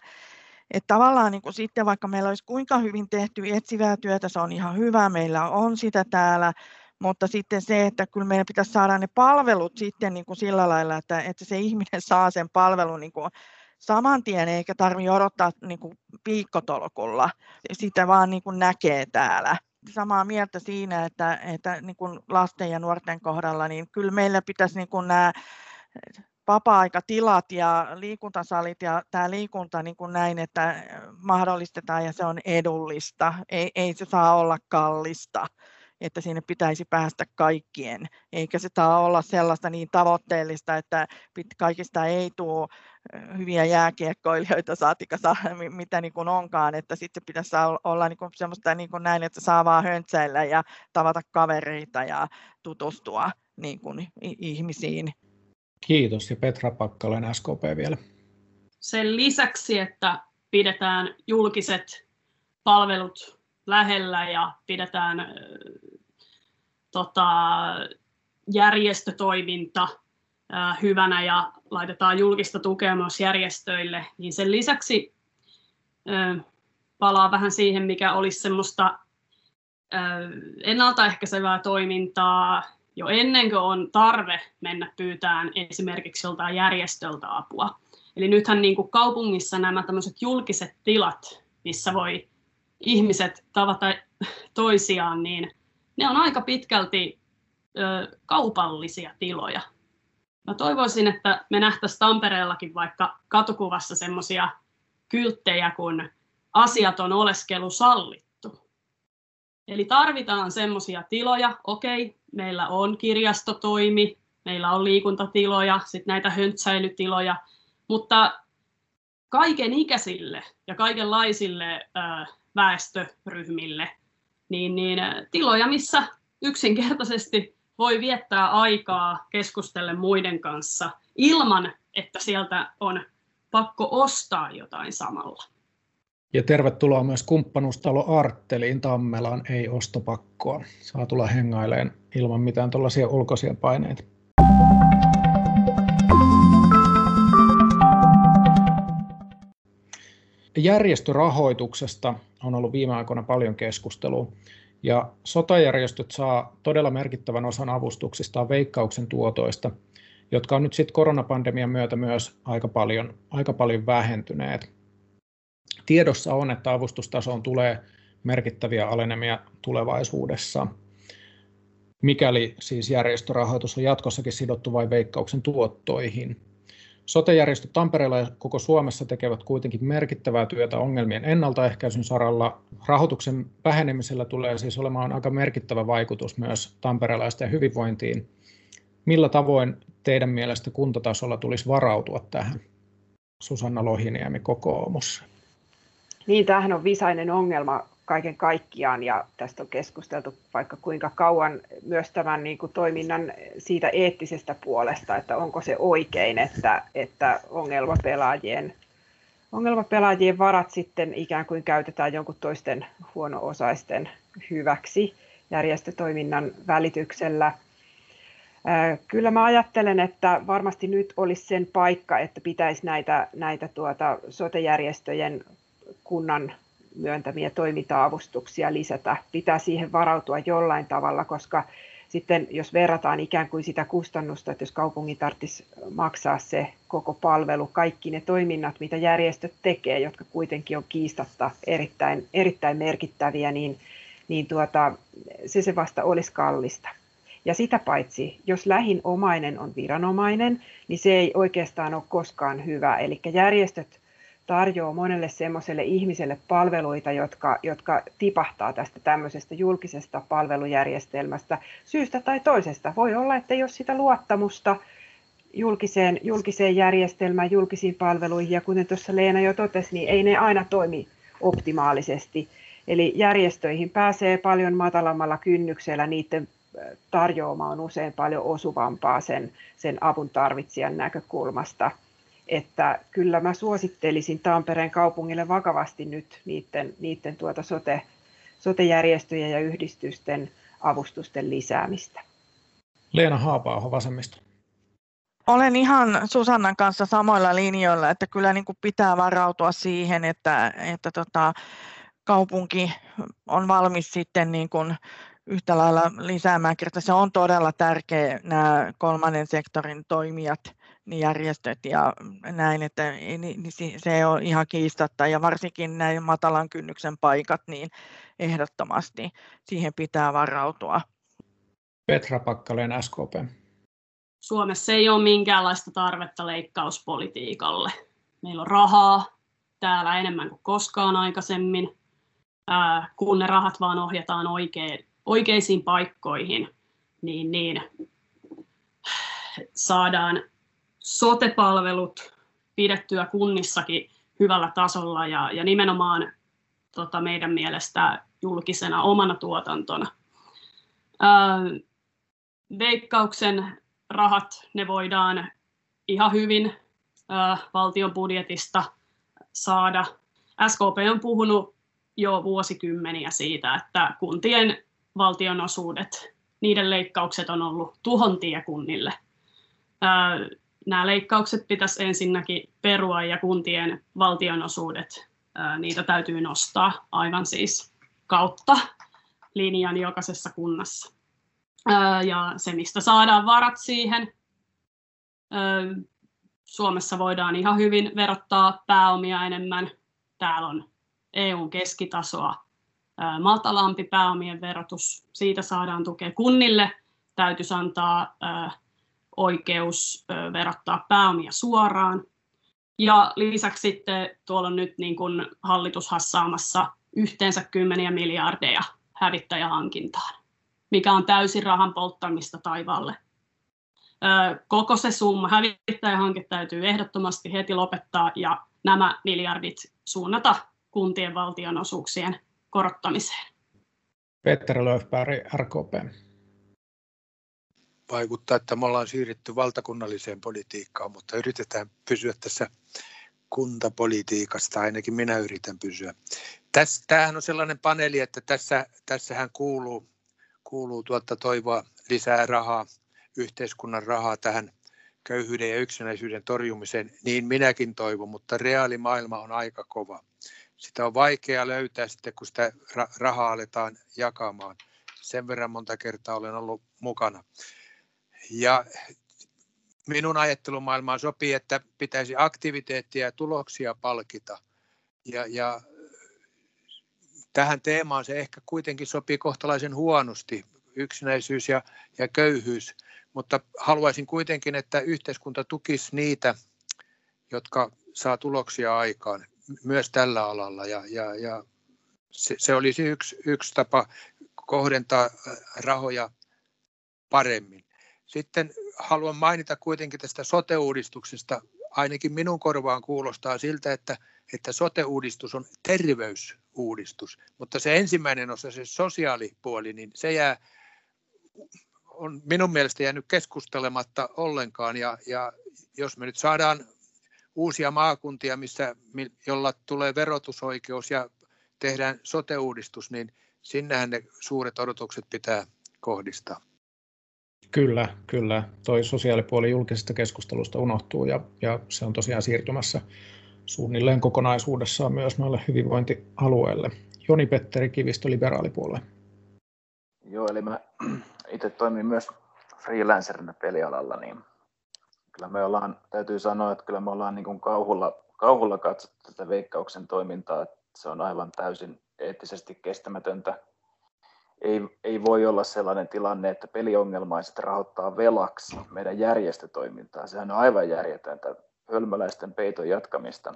että tavallaan niin sitten vaikka meillä olisi kuinka hyvin tehty etsivää työtä, se on ihan hyvä, meillä on sitä täällä, mutta sitten se, että kyllä meidän pitäisi saada ne palvelut sitten niin kuin sillä lailla, että, että se ihminen saa sen palvelun niin kuin saman tien, eikä tarvitse odottaa niin kuin viikkotolkulla. Sitä vaan niin kuin näkee täällä. Samaa mieltä siinä, että, että niin kuin lasten ja nuorten kohdalla, niin kyllä meillä pitäisi niin kuin nämä vapaa-aikatilat ja liikuntasalit ja tämä liikunta niin kuin näin, että mahdollistetaan ja se on edullista. Ei, ei se saa olla kallista, että sinne pitäisi päästä kaikkien, eikä se saa olla sellaista niin tavoitteellista, että kaikista ei tule hyviä jääkiekkoilijoita, saatika saa, mitä niin kuin onkaan, että sitten pitäisi olla niin kuin semmoista niin kuin näin, että saa vaan höntsäillä ja tavata kavereita ja tutustua niin kuin ihmisiin Kiitos ja Petra Pakkalen SKP vielä. Sen lisäksi, että pidetään julkiset palvelut lähellä ja pidetään äh, tota, järjestötoiminta äh, hyvänä ja laitetaan julkista tukea myös järjestöille, niin sen lisäksi äh, palaa vähän siihen, mikä olisi semmoista ennaltaehkäisevää toimintaa, jo ennen kuin on tarve mennä pyytään esimerkiksi joltain järjestöltä apua. Eli nythän niin kuin kaupungissa nämä tämmöiset julkiset tilat, missä voi ihmiset tavata toisiaan, niin ne on aika pitkälti ö, kaupallisia tiloja. Mä toivoisin, että me nähtäisiin Tampereellakin vaikka katukuvassa semmoisia kylttejä, kun asiaton oleskelu sallittu. Eli tarvitaan semmoisia tiloja, okei, meillä on kirjastotoimi, meillä on liikuntatiloja, sitten näitä höntsäilytiloja, mutta kaiken ikäisille ja kaikenlaisille väestöryhmille, niin, niin tiloja, missä yksinkertaisesti voi viettää aikaa keskustellen muiden kanssa ilman, että sieltä on pakko ostaa jotain samalla. Ja tervetuloa myös kumppanuustalo Artteliin Tammelaan, ei ostopakkoa. Saa tulla hengaileen ilman mitään tuollaisia ulkoisia paineita. Järjestörahoituksesta on ollut viime aikoina paljon keskustelua. Ja sotajärjestöt saa todella merkittävän osan avustuksistaan veikkauksen tuotoista, jotka on nyt sitten koronapandemian myötä myös aika paljon, aika paljon vähentyneet. Tiedossa on, että avustustasoon tulee merkittäviä alenemia tulevaisuudessa, mikäli siis järjestörahoitus on jatkossakin sidottu vain veikkauksen tuottoihin. Sotejärjestöt Tampereella ja koko Suomessa tekevät kuitenkin merkittävää työtä ongelmien ennaltaehkäisyn saralla. Rahoituksen vähenemisellä tulee siis olemaan aika merkittävä vaikutus myös tamperelaisten hyvinvointiin. Millä tavoin teidän mielestä kuntatasolla tulisi varautua tähän? Susanna Lohiniemi, kokoomus. Niin, tämähän on visainen ongelma kaiken kaikkiaan ja tästä on keskusteltu vaikka kuinka kauan myös tämän niin kuin toiminnan siitä eettisestä puolesta, että onko se oikein, että, että ongelmapelaajien, ongelmapelaajien varat sitten ikään kuin käytetään jonkun toisten huono-osaisten hyväksi järjestötoiminnan välityksellä. Kyllä mä ajattelen, että varmasti nyt olisi sen paikka, että pitäisi näitä, näitä tuota sotejärjestöjen kunnan myöntämiä toiminta-avustuksia lisätä. Pitää siihen varautua jollain tavalla, koska sitten jos verrataan ikään kuin sitä kustannusta, että jos kaupungin tarvitsisi maksaa se koko palvelu, kaikki ne toiminnat, mitä järjestöt tekee, jotka kuitenkin on kiistatta erittäin, erittäin merkittäviä, niin, niin tuota, se se vasta olisi kallista. Ja sitä paitsi, jos lähin omainen on viranomainen, niin se ei oikeastaan ole koskaan hyvä. Eli järjestöt tarjoaa monelle semmoiselle ihmiselle palveluita, jotka, jotka tipahtaa tästä tämmöisestä julkisesta palvelujärjestelmästä syystä tai toisesta. Voi olla, että ole sitä luottamusta julkiseen, julkiseen järjestelmään, julkisiin palveluihin, ja kuten tuossa Leena jo totesi, niin ei ne aina toimi optimaalisesti. Eli järjestöihin pääsee paljon matalammalla kynnyksellä, niiden tarjoama on usein paljon osuvampaa sen, sen avun tarvitsijan näkökulmasta – että kyllä mä suosittelisin Tampereen kaupungille vakavasti nyt niiden, niiden tuota sote, sotejärjestöjen ja yhdistysten avustusten lisäämistä. Leena Haapaaho vasemmista. Olen ihan Susannan kanssa samoilla linjoilla, että kyllä niin kuin pitää varautua siihen, että, että tota, kaupunki on valmis sitten niin kuin yhtä lailla lisäämään, että se on todella tärkeä nämä kolmannen sektorin toimijat järjestöt ja näin, että niin se on ihan kiistatta ja varsinkin näin matalan kynnyksen paikat, niin ehdottomasti siihen pitää varautua. Petra Pakkaleen, SKP. Suomessa ei ole minkäänlaista tarvetta leikkauspolitiikalle. Meillä on rahaa täällä enemmän kuin koskaan aikaisemmin, kun ne rahat vaan ohjataan oikein, oikeisiin paikkoihin, niin, niin saadaan sote-palvelut pidettyä kunnissakin hyvällä tasolla ja, ja nimenomaan tota, meidän mielestä julkisena omana tuotantona. Ää, veikkauksen rahat, ne voidaan ihan hyvin ää, valtion budjetista saada. SKP on puhunut jo vuosikymmeniä siitä, että kuntien valtionosuudet, niiden leikkaukset on ollut tuhontie kunnille nämä leikkaukset pitäisi ensinnäkin perua ja kuntien valtionosuudet, niitä täytyy nostaa aivan siis kautta linjan jokaisessa kunnassa. ja se, mistä saadaan varat siihen. Suomessa voidaan ihan hyvin verottaa pääomia enemmän. Täällä on EUn keskitasoa matalampi pääomien verotus. Siitä saadaan tukea kunnille. Täytyisi antaa oikeus verottaa pääomia suoraan. Ja lisäksi sitten tuolla on nyt niin kuin hallitus hassaamassa yhteensä kymmeniä miljardeja hävittäjähankintaan, mikä on täysin rahan polttamista taivaalle. Koko se summa hävittäjähanke täytyy ehdottomasti heti lopettaa ja nämä miljardit suunnata kuntien valtionosuuksien korottamiseen. Petteri Löfberg, RKP. Vaikuttaa, että me ollaan siirrytty valtakunnalliseen politiikkaan, mutta yritetään pysyä tässä kuntapolitiikasta, ainakin minä yritän pysyä. Tässä, tämähän on sellainen paneeli, että tässä, tässähän kuuluu, kuuluu tuota toivoa lisää rahaa, yhteiskunnan rahaa tähän köyhyyden ja yksinäisyyden torjumiseen, niin minäkin toivon, mutta reaalimaailma on aika kova. Sitä on vaikea löytää sitten, kun sitä rahaa aletaan jakamaan. Sen verran monta kertaa olen ollut mukana. Ja minun ajattelumaailmaan sopii, että pitäisi aktiviteettia ja tuloksia palkita. Ja, ja tähän teemaan se ehkä kuitenkin sopii kohtalaisen huonosti, yksinäisyys ja, ja köyhyys. Mutta haluaisin kuitenkin, että yhteiskunta tukisi niitä, jotka saa tuloksia aikaan myös tällä alalla. Ja, ja, ja se, se olisi yksi, yksi tapa kohdentaa rahoja paremmin. Sitten haluan mainita kuitenkin tästä sote-uudistuksesta. Ainakin minun korvaan kuulostaa siltä, että, että sote-uudistus on terveysuudistus, mutta se ensimmäinen osa, se sosiaalipuoli, niin se jää, on minun mielestä jäänyt keskustelematta ollenkaan. Ja, ja jos me nyt saadaan uusia maakuntia, missä, jolla tulee verotusoikeus ja tehdään sote-uudistus, niin sinnehän ne suuret odotukset pitää kohdistaa. Kyllä, kyllä. Toi sosiaalipuoli julkisesta keskustelusta unohtuu ja, ja se on tosiaan siirtymässä suunnilleen kokonaisuudessaan myös noille hyvinvointialueille. Joni Petteri Kivistö, liberaalipuolue. Joo, eli mä itse toimin myös freelancerina pelialalla, niin kyllä me ollaan, täytyy sanoa, että kyllä me ollaan niin kuin kauhulla, kauhulla katsottu tätä veikkauksen toimintaa, että se on aivan täysin eettisesti kestämätöntä ei, ei voi olla sellainen tilanne, että peliongelmaiset rahoittaa velaksi meidän järjestötoimintaa. Sehän on aivan järjetöntä hölmöläisten peiton jatkamista.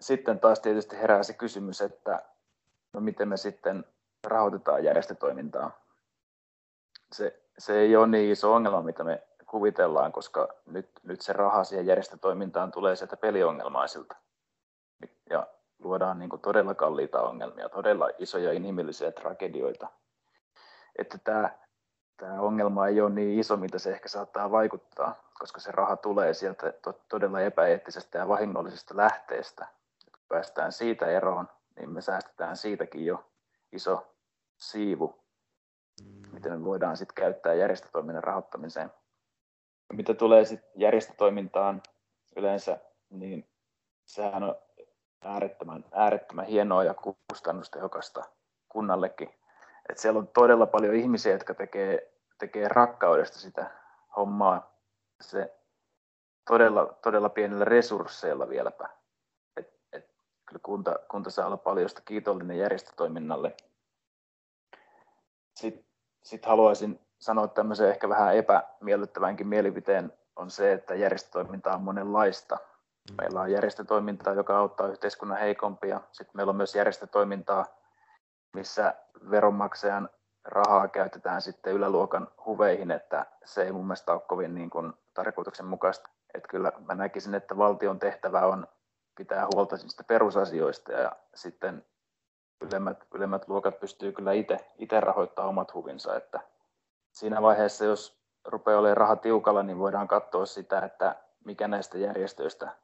Sitten taas tietysti herää se kysymys, että no miten me sitten rahoitetaan järjestötoimintaa. Se, se ei ole niin iso ongelma, mitä me kuvitellaan, koska nyt, nyt se raha siihen järjestötoimintaan tulee sieltä peliongelmaisilta. Ja luodaan niin todella kalliita ongelmia, todella isoja inhimillisiä tragedioita. Että tämä, tämä ongelma ei ole niin iso, mitä se ehkä saattaa vaikuttaa, koska se raha tulee sieltä todella epäeettisestä ja vahingollisesta lähteestä. Kun päästään siitä eroon, niin me säästetään siitäkin jo iso siivu, miten me voidaan sitten käyttää järjestötoiminnan rahoittamiseen. Mitä tulee sitten järjestötoimintaan yleensä, niin sehän on äärettömän, äärettömän hienoa ja kustannustehokasta kunnallekin. Et siellä on todella paljon ihmisiä, jotka tekee, tekee rakkaudesta sitä hommaa. Se todella, todella pienillä resursseilla vieläpä. Et, et, kyllä kunta, kunta saa olla paljon kiitollinen järjestötoiminnalle. Sitten sit haluaisin sanoa tämmöisen ehkä vähän epämiellyttävänkin mielipiteen on se, että järjestötoiminta on monenlaista. Meillä on järjestötoimintaa, joka auttaa yhteiskunnan heikompia. Sitten meillä on myös järjestötoimintaa, missä veronmaksajan rahaa käytetään sitten yläluokan huveihin, että se ei mun mielestä ole kovin niin kuin tarkoituksenmukaista. Että kyllä mä näkisin, että valtion tehtävä on pitää huolta niistä perusasioista ja sitten ylemmät, ylemmät luokat pystyy kyllä itse rahoittamaan omat huvinsa. Että siinä vaiheessa, jos rupeaa olemaan raha tiukalla, niin voidaan katsoa sitä, että mikä näistä järjestöistä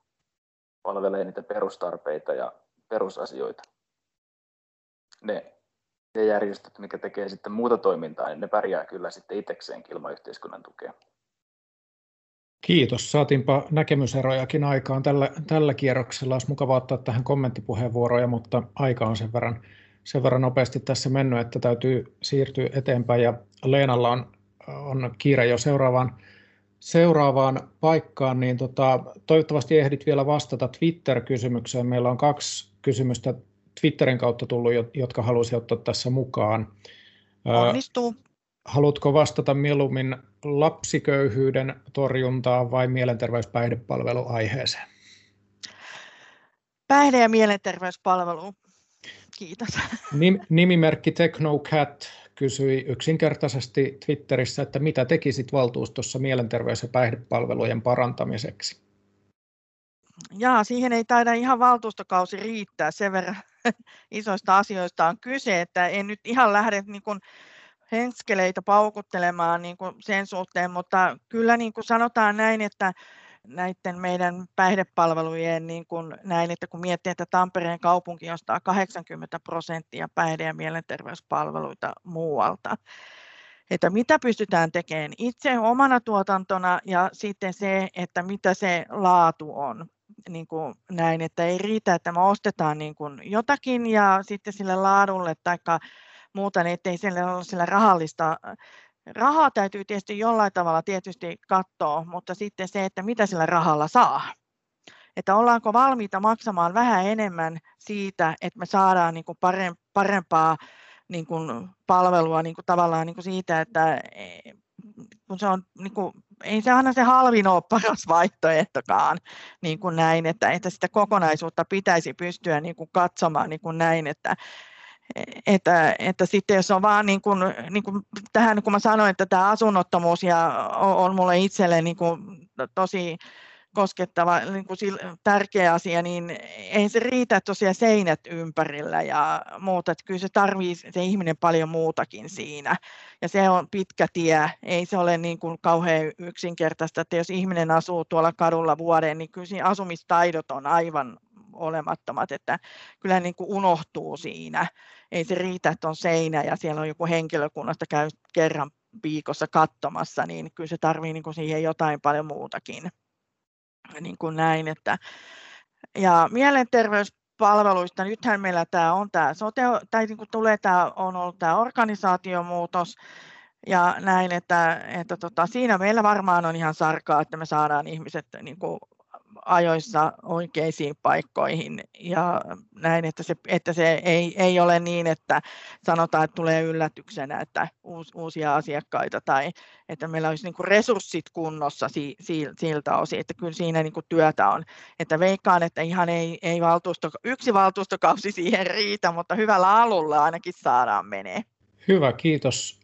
palvelee niitä perustarpeita ja perusasioita. Ne, ne järjestöt, mikä tekee sitten muuta toimintaa, niin ne pärjää kyllä sitten itsekseen ilman yhteiskunnan tukea. Kiitos. Saatiinpa näkemyserojakin aikaan tällä, tällä kierroksella. Olisi mukava ottaa tähän kommenttipuheenvuoroja, mutta aika on sen verran sen verran nopeasti tässä mennyt, että täytyy siirtyä eteenpäin ja Leenalla on, on kiire jo seuraavaan, seuraavaan paikkaan, niin tota, toivottavasti ehdit vielä vastata Twitter-kysymykseen. Meillä on kaksi kysymystä Twitterin kautta tullut, jotka haluaisin ottaa tässä mukaan. Onnistuu. Haluatko vastata mieluummin lapsiköyhyyden torjuntaan vai mielenterveyspäihdepalveluaiheeseen? Päihde- ja mielenterveyspalvelu. Kiitos. Nimimerkki TechnoCat kysyi yksinkertaisesti Twitterissä, että mitä tekisit valtuustossa mielenterveys- ja päihdepalvelujen parantamiseksi? Jaa, siihen ei taida ihan valtuustokausi riittää, sen verran isoista asioista on kyse, että en nyt ihan lähde niin kuin henskeleitä paukuttelemaan niin kuin sen suhteen, mutta kyllä niin kuin sanotaan näin, että näiden meidän päihdepalvelujen niin kuin näin, että kun miettii, että Tampereen kaupunki ostaa 80 prosenttia päihde- ja mielenterveyspalveluita muualta, että mitä pystytään tekemään itse omana tuotantona ja sitten se, että mitä se laatu on. Niin kuin näin, että ei riitä, että me ostetaan niin kuin jotakin ja sitten sille laadulle tai muuta, niin ettei sille ole sillä rahallista Rahaa täytyy tietysti jollain tavalla tietysti katsoa, mutta sitten se, että mitä sillä rahalla saa. Että ollaanko valmiita maksamaan vähän enemmän siitä, että me saadaan niin kuin parempaa niin kuin palvelua niin kuin tavallaan niin kuin siitä, että e, kun se on, niin kuin, ei se aina se halvin ole paras vaihtoehtokaan, niin kuin näin, että, että sitä kokonaisuutta pitäisi pystyä niin kuin katsomaan niin kuin näin, että, että, että sitten jos on vaan niin kuin, niin kuin tähän, kun mä sanoin, että tämä asunnottomuus ja on, on mulle itselle niin kuin tosi koskettava, niin kuin tärkeä asia, niin ei se riitä, tosiaan seinät ympärillä ja muuta, että kyllä se tarvii se ihminen paljon muutakin siinä. Ja se on pitkä tie, ei se ole niin kuin kauhean yksinkertaista, että jos ihminen asuu tuolla kadulla vuoden, niin kyllä siinä asumistaidot on aivan olemattomat, että kyllä niin kuin unohtuu siinä. Ei se riitä, että on seinä ja siellä on joku henkilökunnasta käy kerran viikossa katsomassa, niin kyllä se tarvii niin kuin siihen jotain paljon muutakin. Niin kuin näin, että ja mielenterveyspalveluista, nythän meillä tämä on tämä sote, tai niin kuin tulee tämä, on ollut tämä organisaatiomuutos, ja näin, että, että tota, siinä meillä varmaan on ihan sarkaa, että me saadaan ihmiset niin kuin ajoissa oikeisiin paikkoihin ja näin, että se, että se ei, ei ole niin, että sanotaan, että tulee yllätyksenä, että uus, uusia asiakkaita tai että meillä olisi niin kuin resurssit kunnossa si, si, siltä osin, että kyllä siinä niin kuin työtä on. Että veikkaan, että ihan ei, ei valtuusto, yksi valtuustokausi siihen riitä, mutta hyvällä alulla ainakin saadaan menee. Hyvä, kiitos.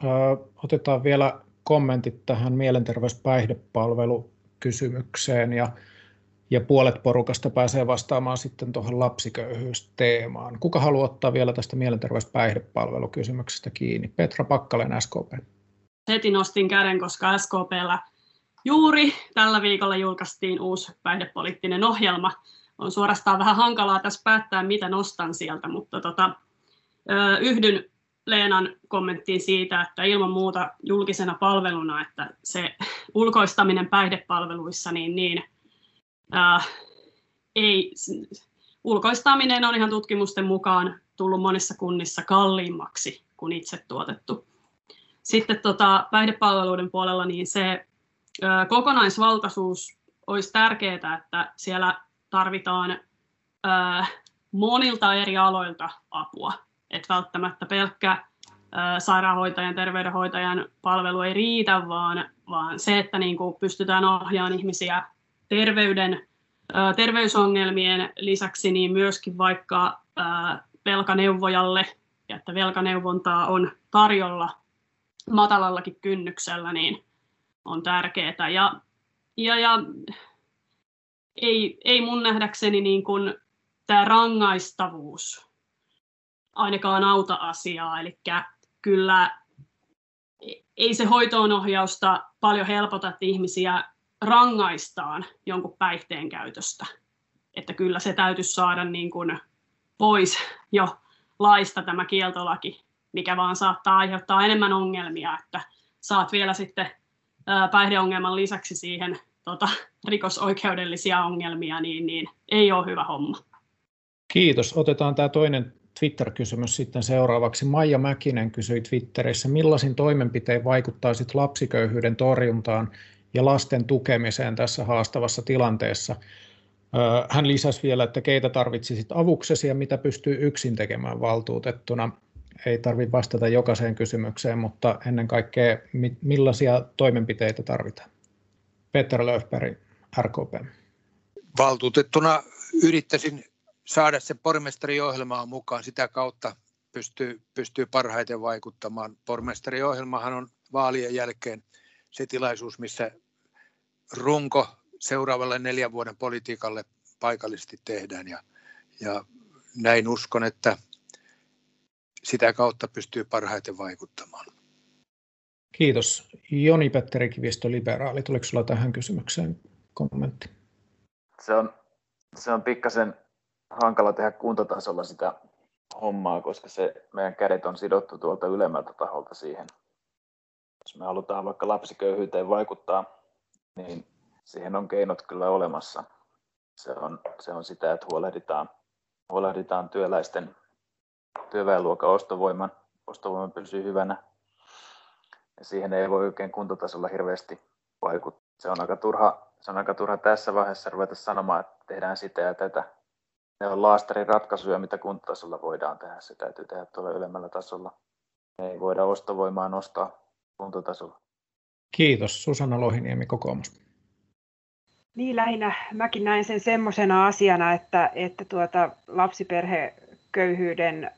Otetaan vielä kommentit tähän mielenterveyspäihdepalvelukysymykseen ja ja puolet porukasta pääsee vastaamaan sitten tuohon lapsiköyhyysteemaan. Kuka haluaa ottaa vielä tästä mielenterveyspäihdepalvelukysymyksestä kiinni? Petra Pakkalen, SKP. Heti nostin käden, koska SKPllä juuri tällä viikolla julkaistiin uusi päihdepoliittinen ohjelma. On suorastaan vähän hankalaa tässä päättää, mitä nostan sieltä, mutta tota, yhdyn Leenan kommenttiin siitä, että ilman muuta julkisena palveluna, että se ulkoistaminen päihdepalveluissa, niin, niin – äh, ei, ulkoistaminen on ihan tutkimusten mukaan tullut monissa kunnissa kalliimmaksi kuin itse tuotettu. Sitten tota, päihdepalveluiden puolella niin se ö, kokonaisvaltaisuus olisi tärkeää, että siellä tarvitaan ö, monilta eri aloilta apua. Et välttämättä pelkkä ö, sairaanhoitajan, terveydenhoitajan palvelu ei riitä, vaan, vaan se, että niin kuin pystytään ohjaamaan ihmisiä terveyden, terveysongelmien lisäksi niin myöskin vaikka velkaneuvojalle, ja että velkaneuvontaa on tarjolla matalallakin kynnyksellä, niin on tärkeää. Ja, ja, ja ei, ei mun nähdäkseni niin kuin tämä rangaistavuus ainakaan auta asiaa, eli kyllä ei se hoitoonohjausta paljon helpota, että ihmisiä rangaistaan jonkun päihteen käytöstä. Että kyllä se täytyisi saada niin kuin pois jo laista tämä kieltolaki, mikä vaan saattaa aiheuttaa enemmän ongelmia, että saat vielä sitten päihdeongelman lisäksi siihen tota, rikosoikeudellisia ongelmia, niin, niin ei ole hyvä homma. Kiitos. Otetaan tämä toinen Twitter-kysymys sitten seuraavaksi. Maija Mäkinen kysyi Twitterissä, millaisin toimenpitein vaikuttaisit lapsiköyhyyden torjuntaan ja lasten tukemiseen tässä haastavassa tilanteessa? Hän lisäsi vielä, että keitä tarvitsisit avuksesi ja mitä pystyy yksin tekemään valtuutettuna. Ei tarvitse vastata jokaiseen kysymykseen, mutta ennen kaikkea millaisia toimenpiteitä tarvitaan? Peter Löfberg, RKP. Valtuutettuna yrittäisin saada se pormestariohjelmaan mukaan. Sitä kautta pystyy, pystyy parhaiten vaikuttamaan. Pormestariohjelmahan on vaalien jälkeen se tilaisuus, missä runko seuraavalle neljän vuoden politiikalle paikallisesti tehdään. Ja, ja näin uskon, että sitä kautta pystyy parhaiten vaikuttamaan. Kiitos. Joni-Petteri Kivistö, liberaali. Tuliko sinulla tähän kysymykseen kommentti? Se on, se on pikkasen hankala tehdä kuntotasolla sitä hommaa, koska se, meidän kädet on sidottu tuolta ylemmältä taholta siihen. Jos me halutaan vaikka lapsiköyhyyteen vaikuttaa, niin siihen on keinot kyllä olemassa. Se on, se on sitä, että huolehditaan, huolehditaan työläisten työväenluokan ostovoiman, ostovoiman pysyy hyvänä. Ja siihen ei voi oikein kuntotasolla hirveästi vaikuttaa. Se on aika turha, se on aika turha tässä vaiheessa ruveta sanomaan, että tehdään sitä ja tätä. Ne on laastarin ratkaisuja, mitä kuntotasolla voidaan tehdä. Se täytyy tehdä tuolla ylemmällä tasolla. Me ei voida ostovoimaa nostaa kuntotasolla. Kiitos. Susanna Lohiniemi, kokoomus. Niin, lähinnä mäkin näin sen semmoisena asiana, että, että tuota, lapsiperheköyhyyden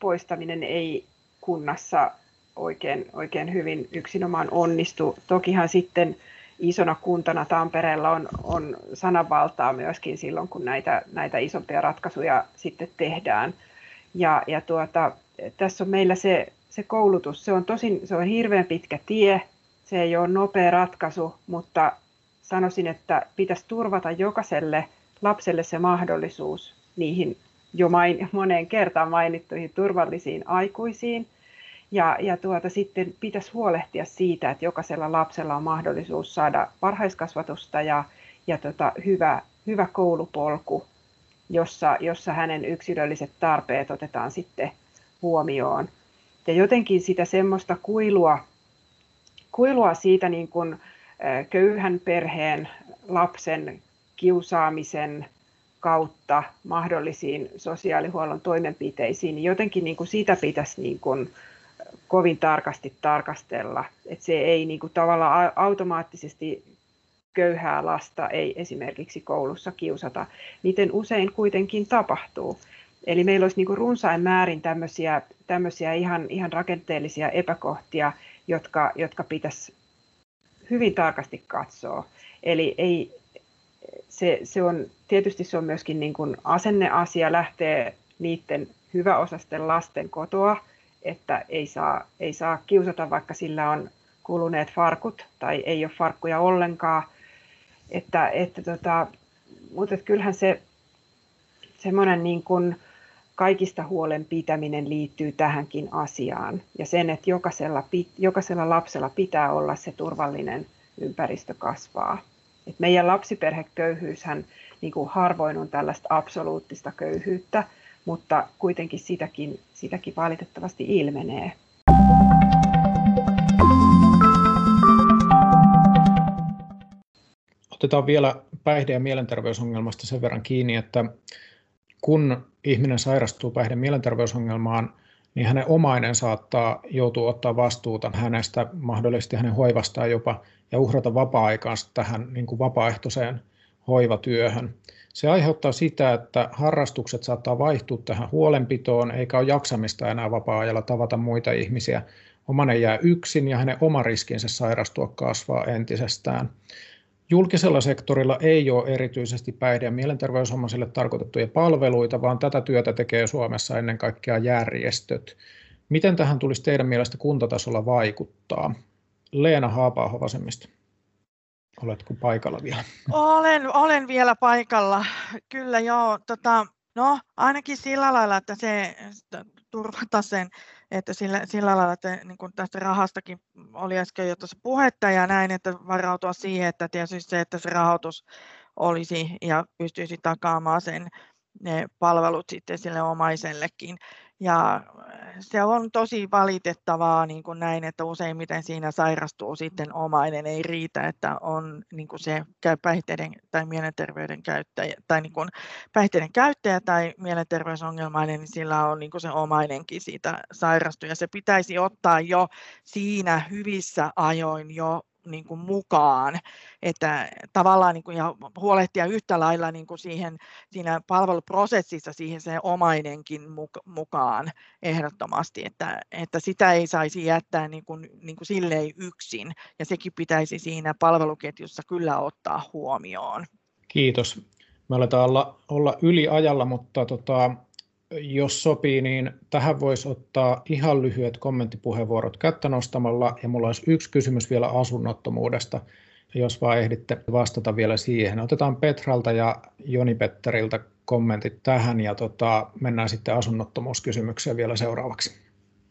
poistaminen ei kunnassa oikein, oikein hyvin yksinomaan onnistu. Tokihan sitten isona kuntana Tampereella on, on sananvaltaa myöskin silloin, kun näitä, näitä isompia ratkaisuja sitten tehdään. Ja, ja tuota, tässä on meillä se, se koulutus, se on tosin se on hirveän pitkä tie, se ei ole nopea ratkaisu, mutta sanoisin, että pitäisi turvata jokaiselle lapselle se mahdollisuus niihin jo main, moneen kertaan mainittuihin turvallisiin aikuisiin. Ja, ja tuota, sitten pitäisi huolehtia siitä, että jokaisella lapsella on mahdollisuus saada varhaiskasvatusta ja, ja tota, hyvä, hyvä koulupolku, jossa, jossa hänen yksilölliset tarpeet otetaan sitten huomioon. Ja jotenkin sitä semmoista kuilua, kuilua siitä niin kuin köyhän perheen lapsen kiusaamisen kautta mahdollisiin sosiaalihuollon toimenpiteisiin, niin jotenkin niin kuin sitä pitäisi niin kuin kovin tarkasti tarkastella. Että se ei niin kuin tavallaan automaattisesti köyhää lasta ei esimerkiksi koulussa kiusata. Miten usein kuitenkin tapahtuu. Eli meillä olisi niin kuin runsain määrin tämmöisiä, tämmöisiä ihan, ihan rakenteellisia epäkohtia, jotka, jotka pitäisi hyvin tarkasti katsoa. Eli ei, se, se on, tietysti se on myöskin niin kuin asenneasia lähtee niiden hyväosasten lasten kotoa, että ei saa, ei saa kiusata, vaikka sillä on kuluneet farkut tai ei ole farkkuja ollenkaan. Että, että tota, mutta kyllähän se semmoinen niin kuin kaikista huolen pitäminen liittyy tähänkin asiaan. Ja sen, että jokaisella, jokaisella lapsella pitää olla se turvallinen ympäristö kasvaa. Et meidän lapsiperheköyhyyshän niin kuin harvoin on tällaista absoluuttista köyhyyttä, mutta kuitenkin sitäkin, sitäkin valitettavasti ilmenee. Otetaan vielä päihde- ja mielenterveysongelmasta sen verran kiinni, että kun ihminen sairastuu päihde- ja mielenterveysongelmaan, niin hänen omainen saattaa joutua ottaa vastuuta hänestä, mahdollisesti hänen hoivastaan jopa, ja uhrata vapaa-aikaansa tähän niin kuin vapaaehtoiseen hoivatyöhön. Se aiheuttaa sitä, että harrastukset saattaa vaihtua tähän huolenpitoon, eikä ole jaksamista enää vapaa-ajalla tavata muita ihmisiä. Omanen jää yksin ja hänen oma riskinsä sairastua kasvaa entisestään. Julkisella sektorilla ei ole erityisesti päihde- ja mielenterveysomaisille tarkoitettuja palveluita, vaan tätä työtä tekee Suomessa ennen kaikkea järjestöt. Miten tähän tulisi teidän mielestä kuntatasolla vaikuttaa? Leena Haapaaho vasemmista. Oletko paikalla vielä? Olen, olen vielä paikalla. Kyllä joo. Tota, no ainakin sillä lailla, että se turvata sen, että sillä, sillä lailla, että niin kuin tästä rahastakin oli äsken jo tuossa puhetta ja näin, että varautua siihen, että tietysti se, että se rahoitus olisi ja pystyisi takaamaan sen ne palvelut sitten sille omaisellekin. Ja se on tosi valitettavaa niin kuin näin, että useimmiten siinä sairastuu sitten omainen. Ei riitä, että on niin kuin se päihteiden tai mielenterveyden käyttäjä tai niin kuin päihteiden käyttäjä tai mielenterveysongelmainen, niin sillä on niin kuin se omainenkin siitä sairastuu. Ja se pitäisi ottaa jo siinä hyvissä ajoin jo niin kuin mukaan, että tavallaan niin kuin, ja huolehtia yhtä lailla niin kuin siihen, siinä palveluprosessissa siihen se omainenkin mukaan ehdottomasti, että, että sitä ei saisi jättää niin kuin, niin kuin silleen yksin, ja sekin pitäisi siinä palveluketjussa kyllä ottaa huomioon. Kiitos. Me aletaan olla, olla yli ajalla, mutta tota, jos sopii, niin tähän voisi ottaa ihan lyhyet kommenttipuheenvuorot kättä nostamalla, ja mulla olisi yksi kysymys vielä asunnottomuudesta, jos vaan ehditte vastata vielä siihen. Otetaan Petralta ja Joni Petteriltä kommentit tähän, ja tota, mennään sitten asunnottomuuskysymykseen vielä seuraavaksi.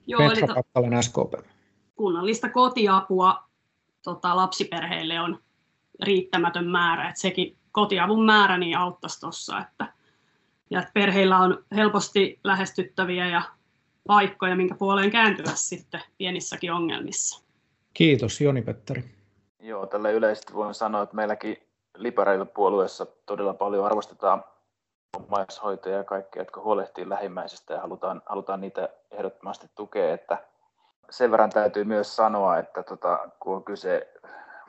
Joo, Petra to- SKP. Kunnallista kotiapua tota, lapsiperheille on riittämätön määrä, että sekin kotiavun määrä niin auttaisi tuossa, että ja että perheillä on helposti lähestyttäviä ja paikkoja, minkä puoleen kääntyä sitten pienissäkin ongelmissa. Kiitos, Joni-Petteri. Joo, tälle yleisesti voin sanoa, että meilläkin liberaalilla puolueessa todella paljon arvostetaan omaishoitajia ja kaikkia, jotka huolehtii lähimmäisistä ja halutaan, halutaan niitä ehdottomasti tukea. Että sen verran täytyy myös sanoa, että tota, kun on kyse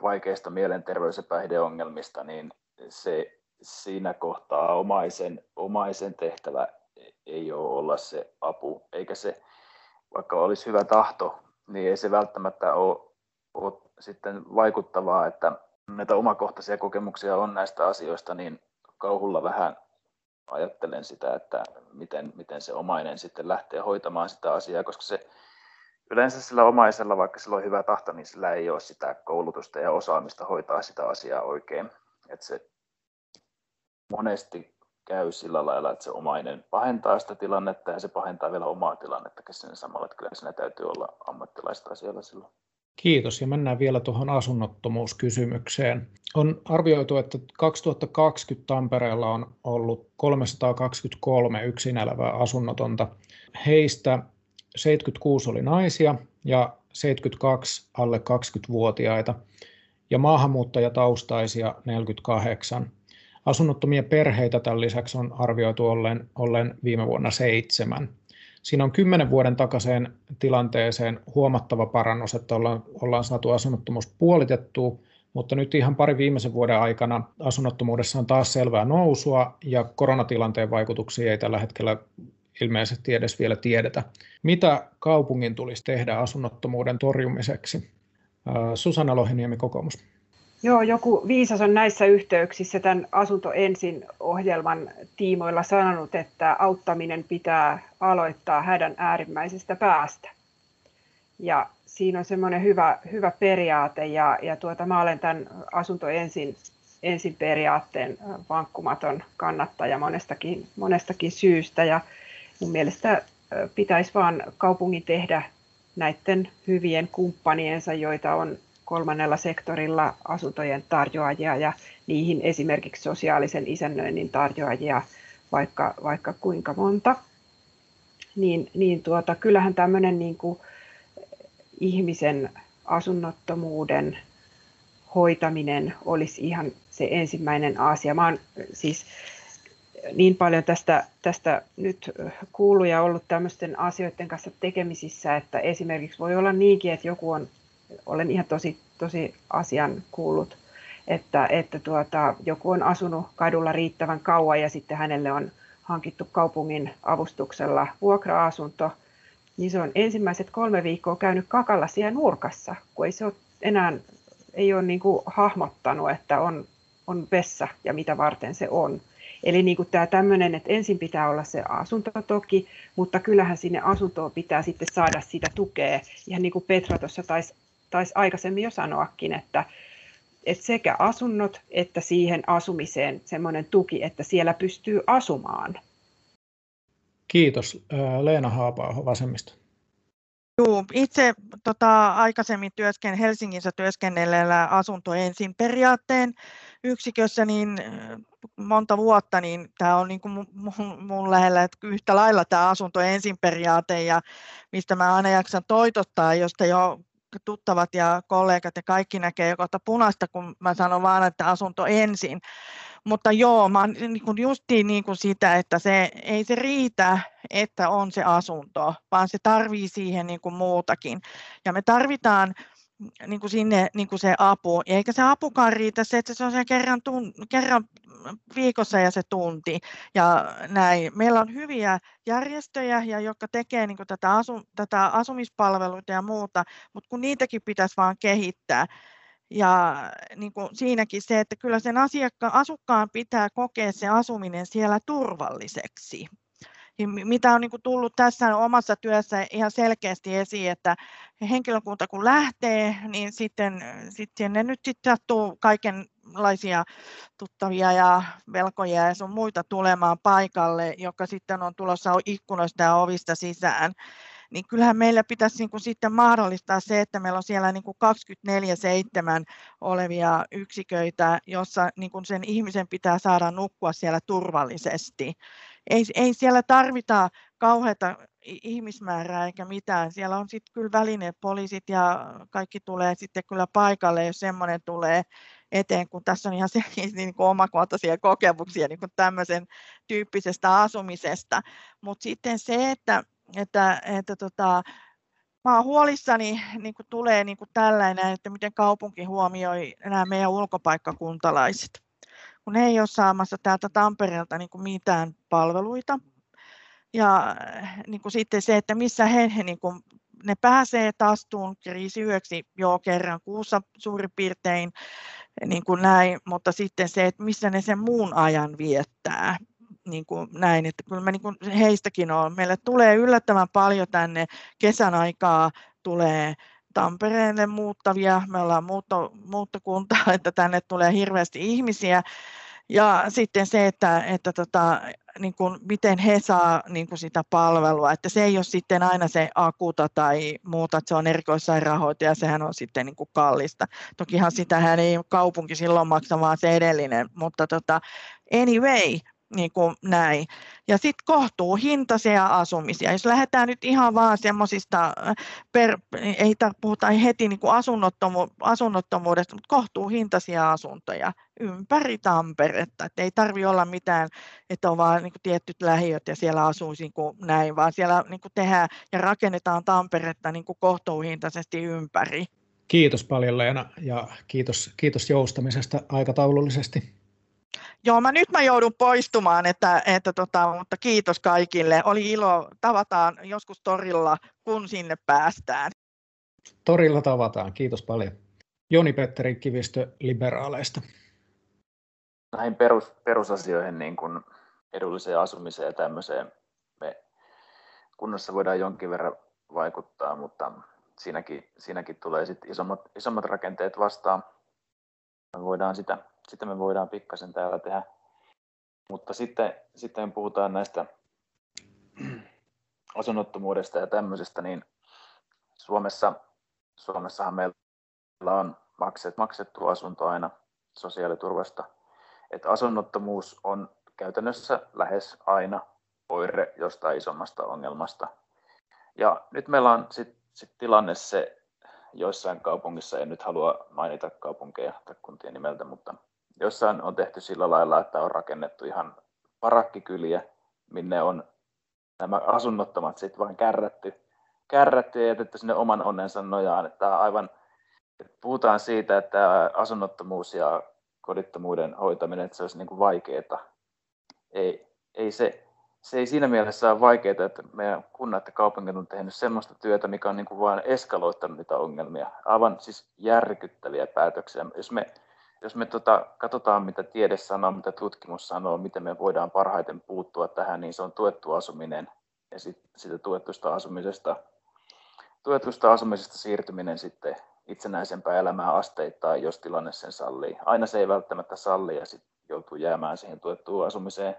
vaikeista mielenterveys- ja päihdeongelmista, niin se siinä kohtaa omaisen, omaisen tehtävä ei ole olla se apu, eikä se, vaikka olisi hyvä tahto, niin ei se välttämättä ole, ole sitten vaikuttavaa, että näitä omakohtaisia kokemuksia on näistä asioista, niin kauhulla vähän ajattelen sitä, että miten, miten se omainen sitten lähtee hoitamaan sitä asiaa, koska se yleensä sillä omaisella, vaikka sillä on hyvä tahto, niin sillä ei ole sitä koulutusta ja osaamista hoitaa sitä asiaa oikein. Että se monesti käy sillä lailla, että se omainen pahentaa sitä tilannetta ja se pahentaa vielä omaa tilannetta sen samalla, että kyllä siinä täytyy olla ammattilaista asialla silloin. Kiitos ja mennään vielä tuohon asunnottomuuskysymykseen. On arvioitu, että 2020 Tampereella on ollut 323 yksin elävää asunnotonta. Heistä 76 oli naisia ja 72 alle 20-vuotiaita ja maahanmuuttajataustaisia 48. Asunnottomia perheitä tämän lisäksi on arvioitu ollen, ollen viime vuonna seitsemän. Siinä on kymmenen vuoden takaiseen tilanteeseen huomattava parannus, että ollaan, ollaan saatu asunnottomuus puolitettua, mutta nyt ihan pari viimeisen vuoden aikana asunnottomuudessa on taas selvää nousua ja koronatilanteen vaikutuksia ei tällä hetkellä ilmeisesti edes vielä tiedetä. Mitä kaupungin tulisi tehdä asunnottomuuden torjumiseksi? Susanna Lohiniemi, kokoomus. Joo, joku viisas on näissä yhteyksissä tämän Asunto ensin ohjelman tiimoilla sanonut, että auttaminen pitää aloittaa hädän äärimmäisestä päästä. Ja siinä on semmoinen hyvä, hyvä periaate ja, ja tuota, mä olen tämän Asunto ensin, ensin periaatteen vankkumaton kannattaja monestakin, monestakin syystä ja mun mielestä pitäisi vaan kaupungin tehdä näiden hyvien kumppaniensa, joita on kolmannella sektorilla asuntojen tarjoajia ja niihin esimerkiksi sosiaalisen isännöinnin tarjoajia vaikka, vaikka kuinka monta. Niin, niin tuota, kyllähän tämmöinen niin kuin ihmisen asunnottomuuden hoitaminen olisi ihan se ensimmäinen asia. Mä oon siis niin paljon tästä, tästä nyt kuullut ja ollut tämmöisten asioiden kanssa tekemisissä, että esimerkiksi voi olla niinkin, että joku on olen ihan tosi, tosi asian kuullut, että, että tuota, joku on asunut kadulla riittävän kauan ja sitten hänelle on hankittu kaupungin avustuksella vuokra-asunto, niin se on ensimmäiset kolme viikkoa käynyt kakalla siellä nurkassa, kun ei se ole enää ei ole niin kuin hahmottanut, että on, on vessa ja mitä varten se on. Eli niin kuin tämä tämmöinen, että ensin pitää olla se asunto toki, mutta kyllähän sinne asuntoon pitää sitten saada sitä tukea. Ihan niin kuin Petra tuossa taisi taisi aikaisemmin jo sanoakin, että, että sekä asunnot että siihen asumiseen semmoinen tuki, että siellä pystyy asumaan. Kiitos. Leena Haapaa vasemmista. Joo, itse tota, aikaisemmin työsken, Helsingissä työskennelleellä asunto ensin periaatteen yksikössä niin monta vuotta, niin tämä on niin kuin mun, mun lähellä, että yhtä lailla tämä asunto ensin periaate ja mistä mä aina jaksan toitottaa, josta jo tuttavat ja kollegat ja kaikki näkee joko punaista, kun mä sanon vaan, että asunto ensin. Mutta joo, mä niin justiin niin kuin sitä, että se, ei se riitä, että on se asunto, vaan se tarvii siihen niin kuin muutakin. Ja me tarvitaan niin kuin sinne niin kuin se apu. Eikä se apukaan riitä se, että se on se kerran, tun, kerran viikossa ja se tunti. Ja näin. Meillä on hyviä järjestöjä, ja jotka tekee niin tätä, asu, tätä asumispalveluita ja muuta, mutta kun niitäkin pitäisi vaan kehittää. Ja niin kuin siinäkin se, että kyllä sen asiakkaan, asukkaan pitää kokea se asuminen siellä turvalliseksi. Mitä on niin kuin tullut tässä omassa työssä ihan selkeästi esiin, että henkilökunta kun lähtee, niin sitten, sitten ne nyt sitten sattuu kaikenlaisia tuttavia ja velkoja ja sun muita tulemaan paikalle, joka sitten on tulossa ikkunoista ja ovista sisään. Niin kyllähän meillä pitäisi niin kuin sitten mahdollistaa se, että meillä on siellä niin kuin 24-7 olevia yksiköitä, jossa niin kuin sen ihmisen pitää saada nukkua siellä turvallisesti. Ei, ei siellä tarvita kauheata ihmismäärää eikä mitään. Siellä on sitten kyllä välineet, poliisit ja kaikki tulee sitten kyllä paikalle, jos semmoinen tulee eteen, kun tässä on ihan selkeästi niin kuin omakohtaisia kokemuksia niin kuin tämmöisen tyyppisestä asumisesta. Mutta sitten se, että, että, että tota, mä olen huolissani, niin kuin tulee niin kuin tällainen, että miten kaupunki huomioi nämä meidän ulkopaikkakuntalaiset kun he ei ole saamassa täältä Tampereelta niin kuin mitään palveluita. Ja niin kuin sitten se, että missä he, he niin kuin, ne pääsee tastuun kriisiyöksi jo kerran kuussa suurin piirtein, niin kuin näin, mutta sitten se, että missä ne sen muun ajan viettää. Niin kuin näin, että kyllä mä niin kuin heistäkin on. Meille tulee yllättävän paljon tänne kesän aikaa tulee Tampereelle muuttavia. Me ollaan muutto, muuttokunta, että tänne tulee hirveästi ihmisiä. Ja sitten se, että, että tota, niin kuin, miten he saa niin kuin sitä palvelua, että se ei ole sitten aina se akuta tai muuta, että se on erikoissairaanhoito ja sehän on sitten niin kuin kallista. Tokihan sitähän ei kaupunki silloin maksa, vaan se edellinen, mutta tota, anyway, niin kuin näin. Ja sitten kohtuu hintaisia asumisia. Jos lähdetään nyt ihan vaan semmoisista, ei puhuta heti niin kuin asunnottomu, asunnottomuudesta, mutta kohtuu hintaisia asuntoja ympäri Tamperetta. Et ei tarvi olla mitään, että on vain niin tietyt lähiöt ja siellä asuisi niin kuin näin, vaan siellä niin kuin tehdään ja rakennetaan Tamperetta niin kuin kohtuuhintaisesti ympäri. Kiitos paljon Leena ja kiitos, kiitos joustamisesta aikataulullisesti. Joo, mä nyt mä joudun poistumaan, että, että tota, mutta kiitos kaikille. Oli ilo, tavataan joskus torilla, kun sinne päästään. Torilla tavataan, kiitos paljon. Joni Petteri Kivistö liberaaleista. Näihin perus, perusasioihin, niin kuin edulliseen asumiseen ja tämmöiseen, me kunnassa voidaan jonkin verran vaikuttaa, mutta siinäkin, siinäkin tulee sitten isommat, isommat rakenteet vastaan. Me voidaan sitä sitä me voidaan pikkasen täällä tehdä. Mutta sitten, sitten puhutaan näistä asunnottomuudesta ja tämmöisestä, niin Suomessa, Suomessahan meillä on makset, maksettu asunto aina sosiaaliturvasta. Että asunnottomuus on käytännössä lähes aina oire jostain isommasta ongelmasta. Ja nyt meillä on sitten sit tilanne se, joissain kaupungissa, en nyt halua mainita kaupunkeja tai kuntien nimeltä, mutta jossain on tehty sillä lailla, että on rakennettu ihan parakkikyliä, minne on nämä asunnottomat sitten vain kärrätty, kärrätty ja jätetty sinne oman onnensa nojaan. Että aivan, että puhutaan siitä, että asunnottomuus ja kodittomuuden hoitaminen, että se olisi niin vaikeaa. Ei, ei se, se ei siinä mielessä ole vaikeaa, että meidän kunnat ja kaupungit on tehnyt sellaista työtä, mikä on niin kuin vain eskaloittanut niitä ongelmia. Aivan siis järkyttäviä päätöksiä. Jos me jos me tota, katsotaan, mitä tiede sanoo, mitä tutkimus sanoo, miten me voidaan parhaiten puuttua tähän, niin se on tuettu asuminen ja sit, sitä tuetusta asumisesta, tuetusta asumisesta siirtyminen sitten itsenäisempää elämää asteittain, jos tilanne sen sallii. Aina se ei välttämättä salli ja sitten joutuu jäämään siihen tuettuun asumiseen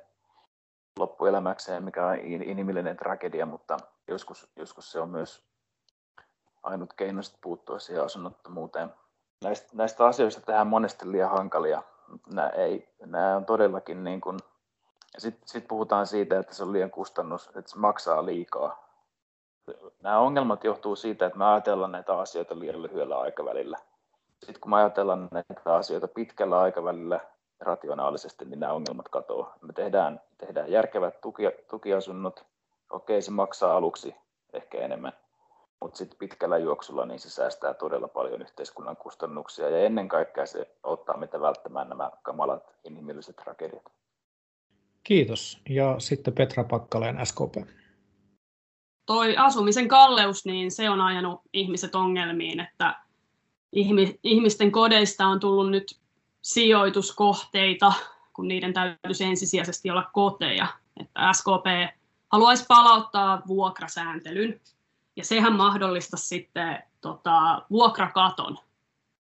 loppuelämäkseen, mikä on inhimillinen tragedia, mutta joskus, joskus se on myös ainut keino puuttua siihen asunnottomuuteen. Näistä, näistä asioista tehdään monesti liian hankalia. Nämä, ei, nämä on todellakin niin kuin, sitten sit puhutaan siitä, että se on liian kustannus, että se maksaa liikaa. Nämä ongelmat johtuu siitä, että me ajatellaan näitä asioita liian lyhyellä aikavälillä. Sitten kun me ajatellaan näitä asioita pitkällä aikavälillä rationaalisesti, niin nämä ongelmat katoaa. Me tehdään, tehdään järkevät tuki, tukiasunnot. Okei, se maksaa aluksi ehkä enemmän, mutta sitten pitkällä juoksulla niin se säästää todella paljon yhteiskunnan kustannuksia ja ennen kaikkea se auttaa meitä välttämään nämä kamalat inhimilliset tragediat. Kiitos. Ja sitten Petra Pakkaleen, SKP. Toi asumisen kalleus, niin se on ajanut ihmiset ongelmiin, että ihmisten kodeista on tullut nyt sijoituskohteita, kun niiden täytyisi ensisijaisesti olla koteja. Että SKP haluaisi palauttaa vuokrasääntelyn, ja sehän mahdollista sitten tota, vuokrakaton.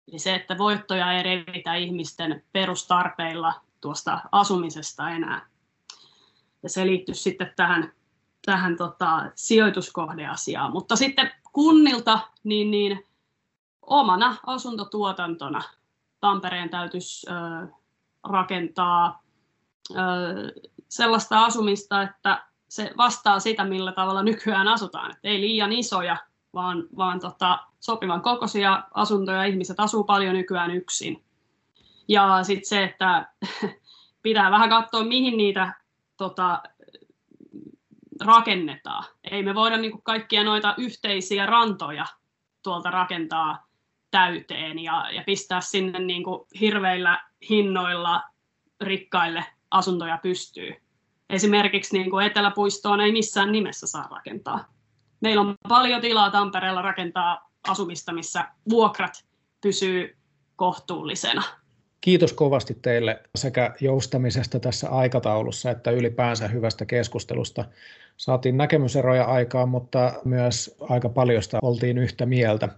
Eli se, että voittoja ei revitä ihmisten perustarpeilla tuosta asumisesta enää. Ja se liittyy sitten tähän, tähän tota, sijoituskohdeasiaan. Mutta sitten kunnilta, niin, niin omana asuntotuotantona Tampereen täytyisi ö, rakentaa ö, sellaista asumista, että se vastaa sitä, millä tavalla nykyään asutaan. Et ei liian isoja, vaan, vaan tota, sopivan kokoisia asuntoja. Ihmiset asuu paljon nykyään yksin. Ja sitten se, että pitää vähän katsoa, mihin niitä tota, rakennetaan. Ei me voida niin kaikkia noita yhteisiä rantoja tuolta rakentaa täyteen ja, ja pistää sinne niin kuin hirveillä hinnoilla rikkaille asuntoja pystyy. Esimerkiksi niin kuin Eteläpuistoon ei missään nimessä saa rakentaa. Meillä on paljon tilaa Tampereella rakentaa asumista, missä vuokrat pysyy kohtuullisena. Kiitos kovasti teille sekä joustamisesta tässä aikataulussa että ylipäänsä hyvästä keskustelusta. Saatiin näkemyseroja aikaan, mutta myös aika paljosta oltiin yhtä mieltä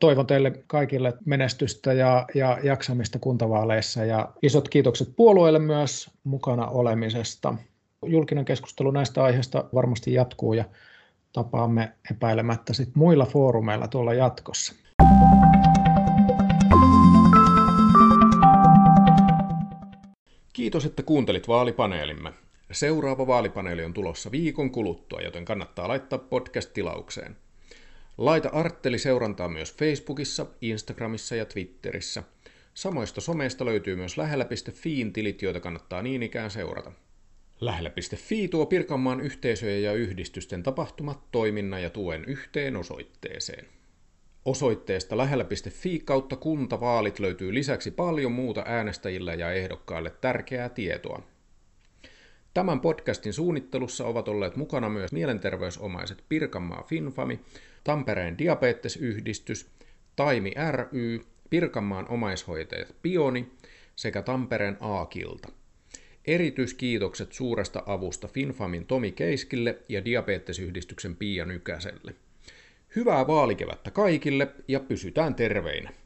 toivon teille kaikille menestystä ja, ja jaksamista kuntavaaleissa ja isot kiitokset puolueelle myös mukana olemisesta. Julkinen keskustelu näistä aiheista varmasti jatkuu ja tapaamme epäilemättä sit muilla foorumeilla tuolla jatkossa. Kiitos, että kuuntelit vaalipaneelimme. Seuraava vaalipaneeli on tulossa viikon kuluttua, joten kannattaa laittaa podcast tilaukseen. Laita Artteli seurantaa myös Facebookissa, Instagramissa ja Twitterissä. Samoista someista löytyy myös lähellä.fiin tilit, joita kannattaa niin ikään seurata. Lähellä.fi tuo Pirkanmaan yhteisöjen ja yhdistysten tapahtumat, toiminnan ja tuen yhteen osoitteeseen. Osoitteesta lähellä.fi kautta kuntavaalit löytyy lisäksi paljon muuta äänestäjille ja ehdokkaille tärkeää tietoa. Tämän podcastin suunnittelussa ovat olleet mukana myös mielenterveysomaiset Pirkanmaa Finfami, Tampereen diabetesyhdistys, Taimi ry, Pirkanmaan omaishoitajat Pioni sekä Tampereen Aakilta. Erityiskiitokset suuresta avusta Finfamin Tomi Keiskille ja diabetesyhdistyksen Pia Nykäselle. Hyvää vaalikevättä kaikille ja pysytään terveinä.